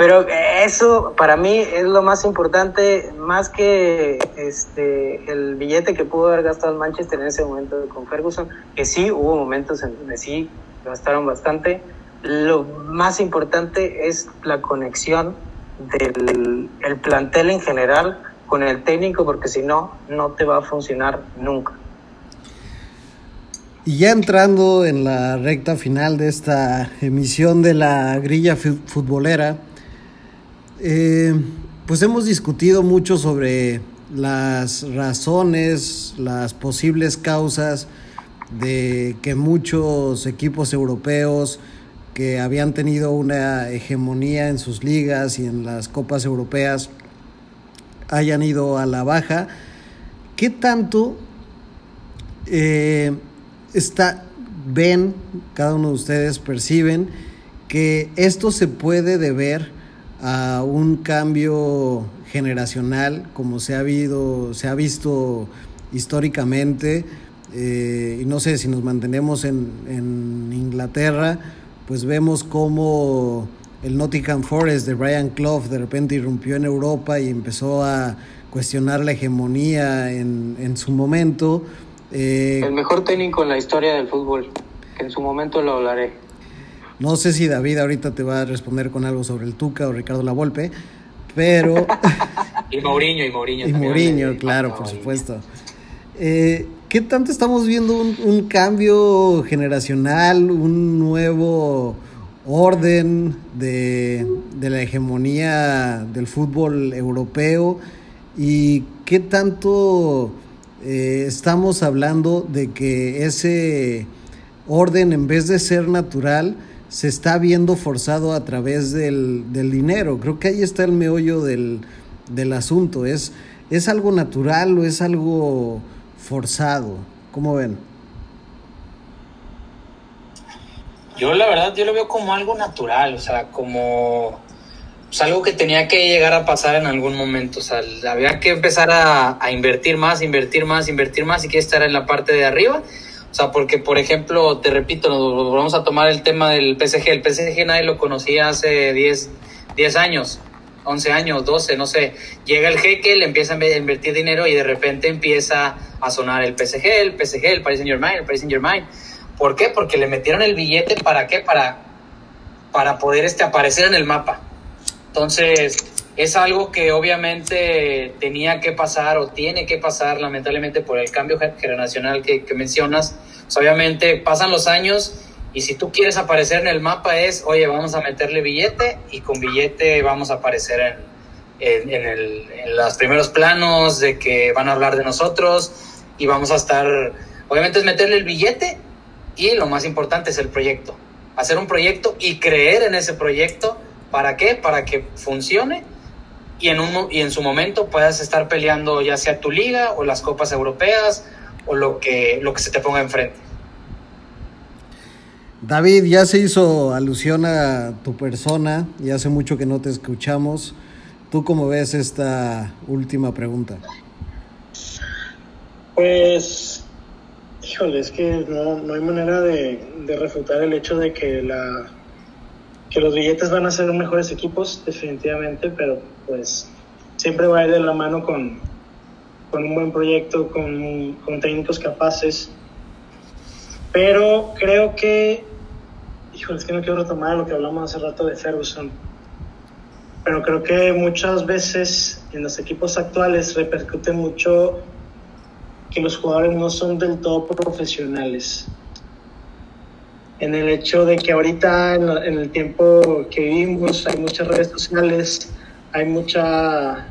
Speaker 3: pero eso para mí es lo más importante, más que este el billete que pudo haber gastado el Manchester en ese momento con Ferguson, que sí hubo momentos en donde sí gastaron bastante. Lo más importante es la conexión del el plantel en general con el técnico, porque si no, no te va a funcionar nunca.
Speaker 1: Y ya entrando en la recta final de esta emisión de la grilla futbolera, eh, pues hemos discutido mucho sobre las razones, las posibles causas de que muchos equipos europeos que habían tenido una hegemonía en sus ligas y en las copas europeas hayan ido a la baja. ¿Qué tanto eh, está, ven, cada uno de ustedes perciben que esto se puede deber a un cambio generacional como se ha, habido, se ha visto históricamente? Eh, y no sé si nos mantenemos en, en, Inglaterra, pues vemos cómo el Nottingham Forest de Brian Clough de repente irrumpió en Europa y empezó a cuestionar la hegemonía en, en su momento.
Speaker 3: Eh, el mejor técnico en la historia del fútbol, en su momento lo hablaré.
Speaker 1: No sé si David ahorita te va a responder con algo sobre el Tuca o Ricardo Lavolpe, pero...
Speaker 2: y Mourinho, y Mourinho.
Speaker 1: Y Mourinho, claro, por supuesto. Eh, ¿Qué tanto estamos viendo un, un, cambio generacional, un nuevo orden de, de, la hegemonía del fútbol europeo? ¿Y qué tanto eh, estamos hablando de que ese orden, en vez de ser natural, se está viendo forzado a través del, del dinero? Creo que ahí está el meollo del, del asunto. ¿Es, ¿Es algo natural o es algo forzado. ¿Cómo ven?
Speaker 2: Yo la verdad, yo lo veo como algo natural, o sea, como pues, algo que tenía que llegar a pasar en algún momento, o sea, había que empezar a, a invertir más, invertir más, invertir más y que estar en la parte de arriba. O sea, porque, por ejemplo, te repito, vamos a tomar el tema del PSG. El PSG nadie lo conocía hace 10, 10 años. 11 años, 12, no sé, llega el jeque, le empieza a invertir dinero y de repente empieza a sonar el PSG, el PSG, el Paris Saint Germain, el Paris Saint Germain. ¿Por qué? Porque le metieron el billete, ¿para qué? Para, para poder este, aparecer en el mapa. Entonces, es algo que obviamente tenía que pasar o tiene que pasar, lamentablemente, por el cambio generacional que, mencionas. Pues, obviamente pasan los años y si tú quieres aparecer en el mapa es, oye, vamos a meterle billete y con billete vamos a aparecer en, en, el, en los primeros planos de que van a hablar de nosotros y vamos a estar, obviamente es meterle el billete y lo más importante es el proyecto. Hacer un proyecto y creer en ese proyecto. ¿Para qué? Para que funcione y en, un, y en su momento puedas estar peleando ya sea tu liga o las copas europeas o lo que, lo que se te ponga enfrente.
Speaker 1: David, ya se hizo alusión a tu persona y hace mucho que no te escuchamos. ¿Tú cómo ves esta última pregunta?
Speaker 4: Pues, híjole, es que no, no hay manera de, de, refutar el hecho de que, la, que los billetes van a ser mejores equipos, definitivamente, pero pues siempre va a ir de la mano con, con un buen proyecto, con, con técnicos capaces. Pero creo que híjole, es que no quiero retomar lo que hablamos hace rato de Ferguson, pero creo que muchas veces en los equipos actuales repercute mucho que los jugadores no son del todo profesionales. En el hecho de que ahorita, en, el tiempo que vivimos, hay muchas redes sociales, hay mucha...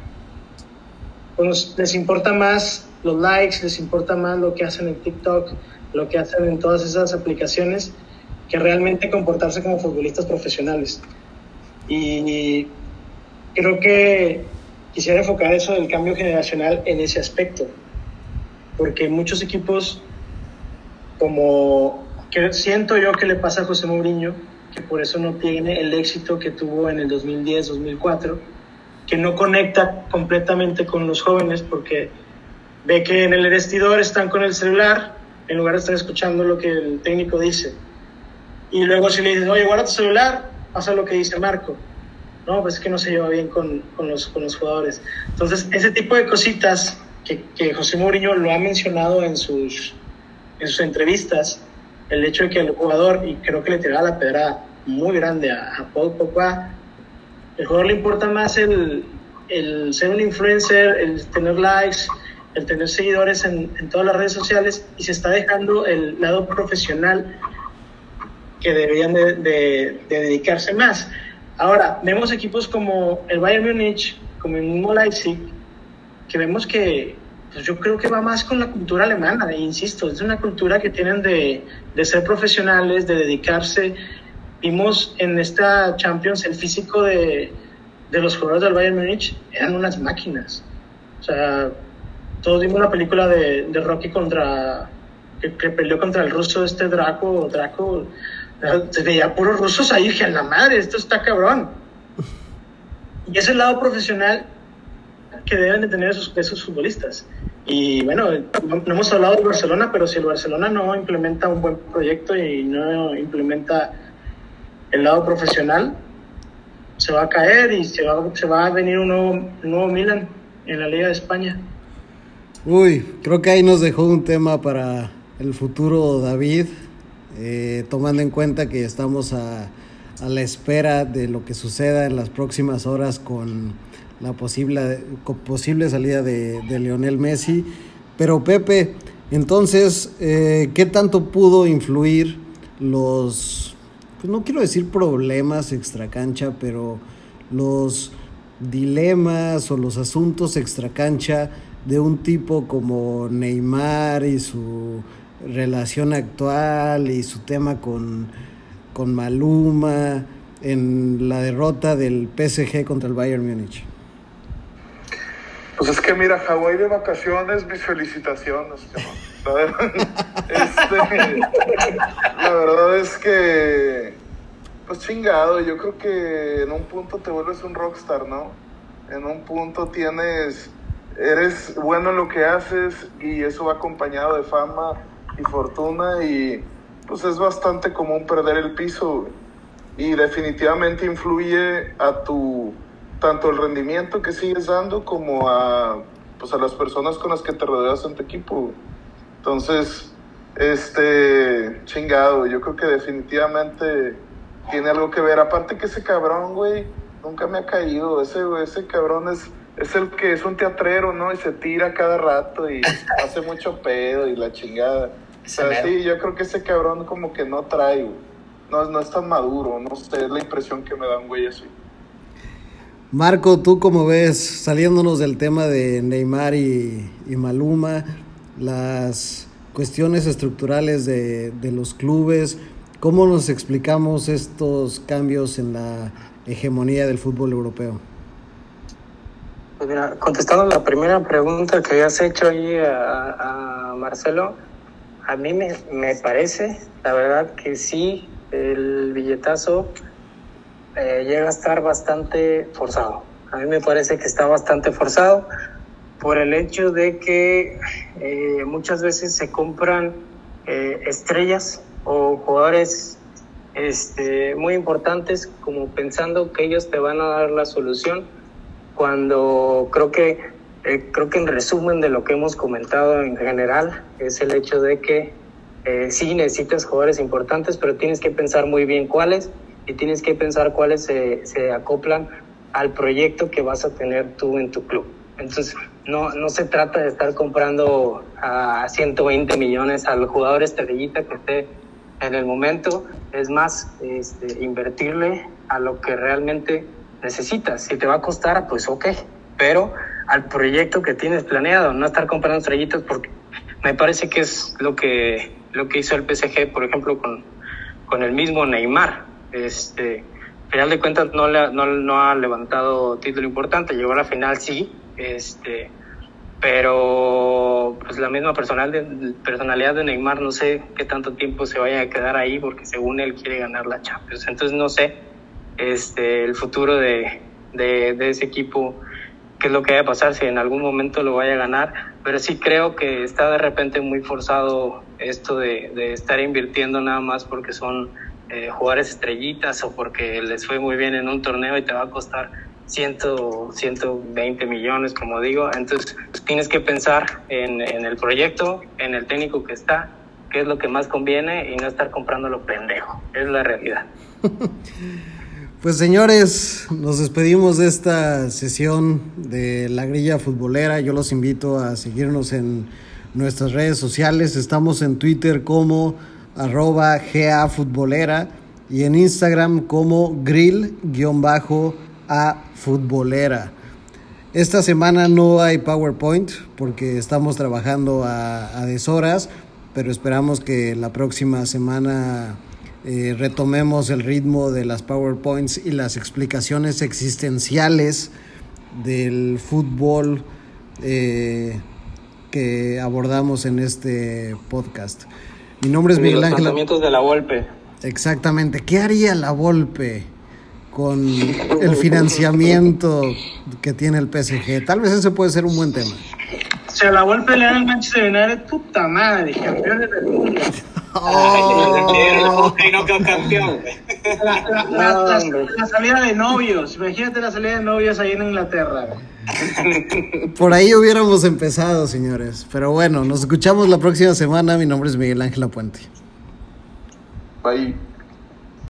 Speaker 4: Pues les importa más los likes, les importa más lo que hacen en TikTok, lo que hacen en todas esas aplicaciones, que realmente comportarse como futbolistas profesionales. Y creo que quisiera enfocar eso del cambio generacional en ese aspecto, porque muchos equipos, como que siento yo que le pasa a José Mourinho, que por eso no tiene el éxito que tuvo en el 2010-2004, que no conecta completamente con los jóvenes porque ve que en el vestidor están con el celular en lugar de estar escuchando lo que el técnico dice. Y luego si le dices, oye, guarda tu celular, pasa lo que dice Marco. No, pues es que no se lleva bien con, con, los, con los jugadores. Entonces, ese tipo de cositas que, que José Mourinho lo ha mencionado en sus, en sus entrevistas, el hecho de que el jugador, y creo que le tiraba la pedra muy grande a, a Paul Pogba, el jugador le importa más el, ser un influencer, el tener likes, el tener seguidores en, todas las redes sociales y se está dejando el lado profesional que deberían de, de, de, dedicarse más. Ahora, vemos equipos como el Bayern Múnich, como el mismo Leipzig, que vemos que pues yo creo que va más con la cultura alemana, e insisto, es una cultura que tienen de, de ser profesionales, de dedicarse, vimos en esta Champions el físico de, de los jugadores del Bayern Múnich, eran unas máquinas. O sea, todos vimos una película de, de Rocky contra, que, que, peleó contra el ruso este Draco, Draco, se veía puros rusos ahí, dije, a la madre, esto está cabrón. Y es el lado profesional que deben de tener esos, esos futbolistas. Y bueno, no, no, hemos hablado del Barcelona, pero si el Barcelona no implementa un buen proyecto y no implementa el lado profesional, se va a caer y se va, se va a venir un nuevo, nuevo Milan en la Liga de España.
Speaker 1: Uy, creo que ahí nos dejó un tema para el futuro David, eh, tomando en cuenta que estamos a, a, la espera de lo que suceda en las próximas horas con la posible, posible salida de, de, Lionel Messi. Pero Pepe, entonces, eh, ¿qué tanto pudo influir los, pues no quiero decir problemas extracancha, pero los dilemas o los asuntos extracancha de un tipo como Neymar y su relación actual y su tema con, con Maluma en la derrota del PSG contra el Bayern Múnich?
Speaker 5: Pues es que mira, Hawái de vacaciones, mis felicitaciones. Este, la verdad es que, pues chingado, yo creo que en un punto te vuelves un rockstar, ¿no? En un punto tienes eres bueno en lo que haces y eso va acompañado de fama y fortuna y pues es bastante común perder el piso y definitivamente influye a tu tanto el rendimiento que sigues dando como a pues a las personas con las que te rodeas en tu equipo. Entonces, este chingado, yo creo que definitivamente tiene algo que ver. Aparte que ese cabrón, güey, nunca me ha caído. Ese, ese cabrón es es el que es un teatrero, ¿no? Y se tira cada rato y hace mucho pedo y la chingada. O sea, sí, yo creo que ese cabrón como que no trae, no, no es tan maduro, no sé, es la impresión que me da un güey así.
Speaker 1: Marco, ¿tú cómo ves, saliéndonos del tema de Neymar y, y Maluma, las cuestiones estructurales de, de los clubes, cómo nos explicamos estos cambios en la hegemonía del fútbol europeo?
Speaker 3: Pues mira, contestando la primera pregunta que habías hecho ahí a, Marcelo, a mí me, me, parece, la verdad, que sí, el billetazo eh, llega a estar bastante forzado. A mí me parece que está bastante forzado por el hecho de que eh, muchas veces se compran eh, estrellas o jugadores este, muy importantes como pensando que ellos te van a dar la solución cuando creo que eh, creo que en resumen de lo que hemos comentado en general es el hecho de que eh, sí necesitas jugadores importantes, pero tienes que pensar muy bien cuáles y tienes que pensar cuáles se, se acoplan al proyecto que vas a tener tú en tu club. Entonces, no, no se trata de estar comprando a 120 millones al jugador estrellita que esté en el momento, es más, este, invertirle a lo que realmente necesitas. Si te va a costar, pues ok, pero al proyecto que tienes planeado, no estar comprando estrellitas porque me parece que es lo que, lo que hizo el PSG, por ejemplo, con, con el mismo Neymar. Este, final de cuentas no, le, no, no ha levantado título importante, llegó a la final sí, este, pero pues la misma personal de, personalidad de Neymar no sé qué tanto tiempo se vaya a quedar ahí porque según él quiere ganar la Champions. Entonces no sé este, el futuro de, de, ese equipo, qué es lo que vaya a pasar, si en algún momento lo vaya a ganar, pero sí creo que está de repente muy forzado esto de, de estar invirtiendo nada más porque son eh, jugadores estrellitas o porque les fue muy bien en un torneo y te va a costar 100, 120 millones, como digo, entonces pues, tienes que pensar en, el proyecto, en el técnico que está, qué es lo que más conviene y no estar comprando lo pendejo, es la realidad.
Speaker 1: Pues señores, nos despedimos de esta sesión de la grilla futbolera. Yo los invito a seguirnos en nuestras redes sociales. Estamos en Twitter como arroba GA y en Instagram como grill-a futbolera. Esta semana no hay PowerPoint porque estamos trabajando a, a deshoras, pero esperamos que la próxima semana eh, retomemos el ritmo de las PowerPoints y las explicaciones existenciales del fútbol eh, que abordamos en este podcast. Mi nombre es Miguel Ángel.
Speaker 3: Los de la Volpe.
Speaker 1: Exactamente. ¿Qué haría la Volpe con el financiamiento que tiene el PSG? Tal vez ese puede ser un buen tema.
Speaker 4: A la Volpe le dan el Manchester United, puta madre, campeones del mundo.
Speaker 2: Oh. no quedó campeón.
Speaker 4: La, la, la, la, salida de novios, imagínate la salida de novios ahí en Inglaterra.
Speaker 1: Por ahí hubiéramos empezado, señores. Pero bueno, nos escuchamos la próxima semana. Mi nombre es Miguel Ángel Puente.
Speaker 5: Bye.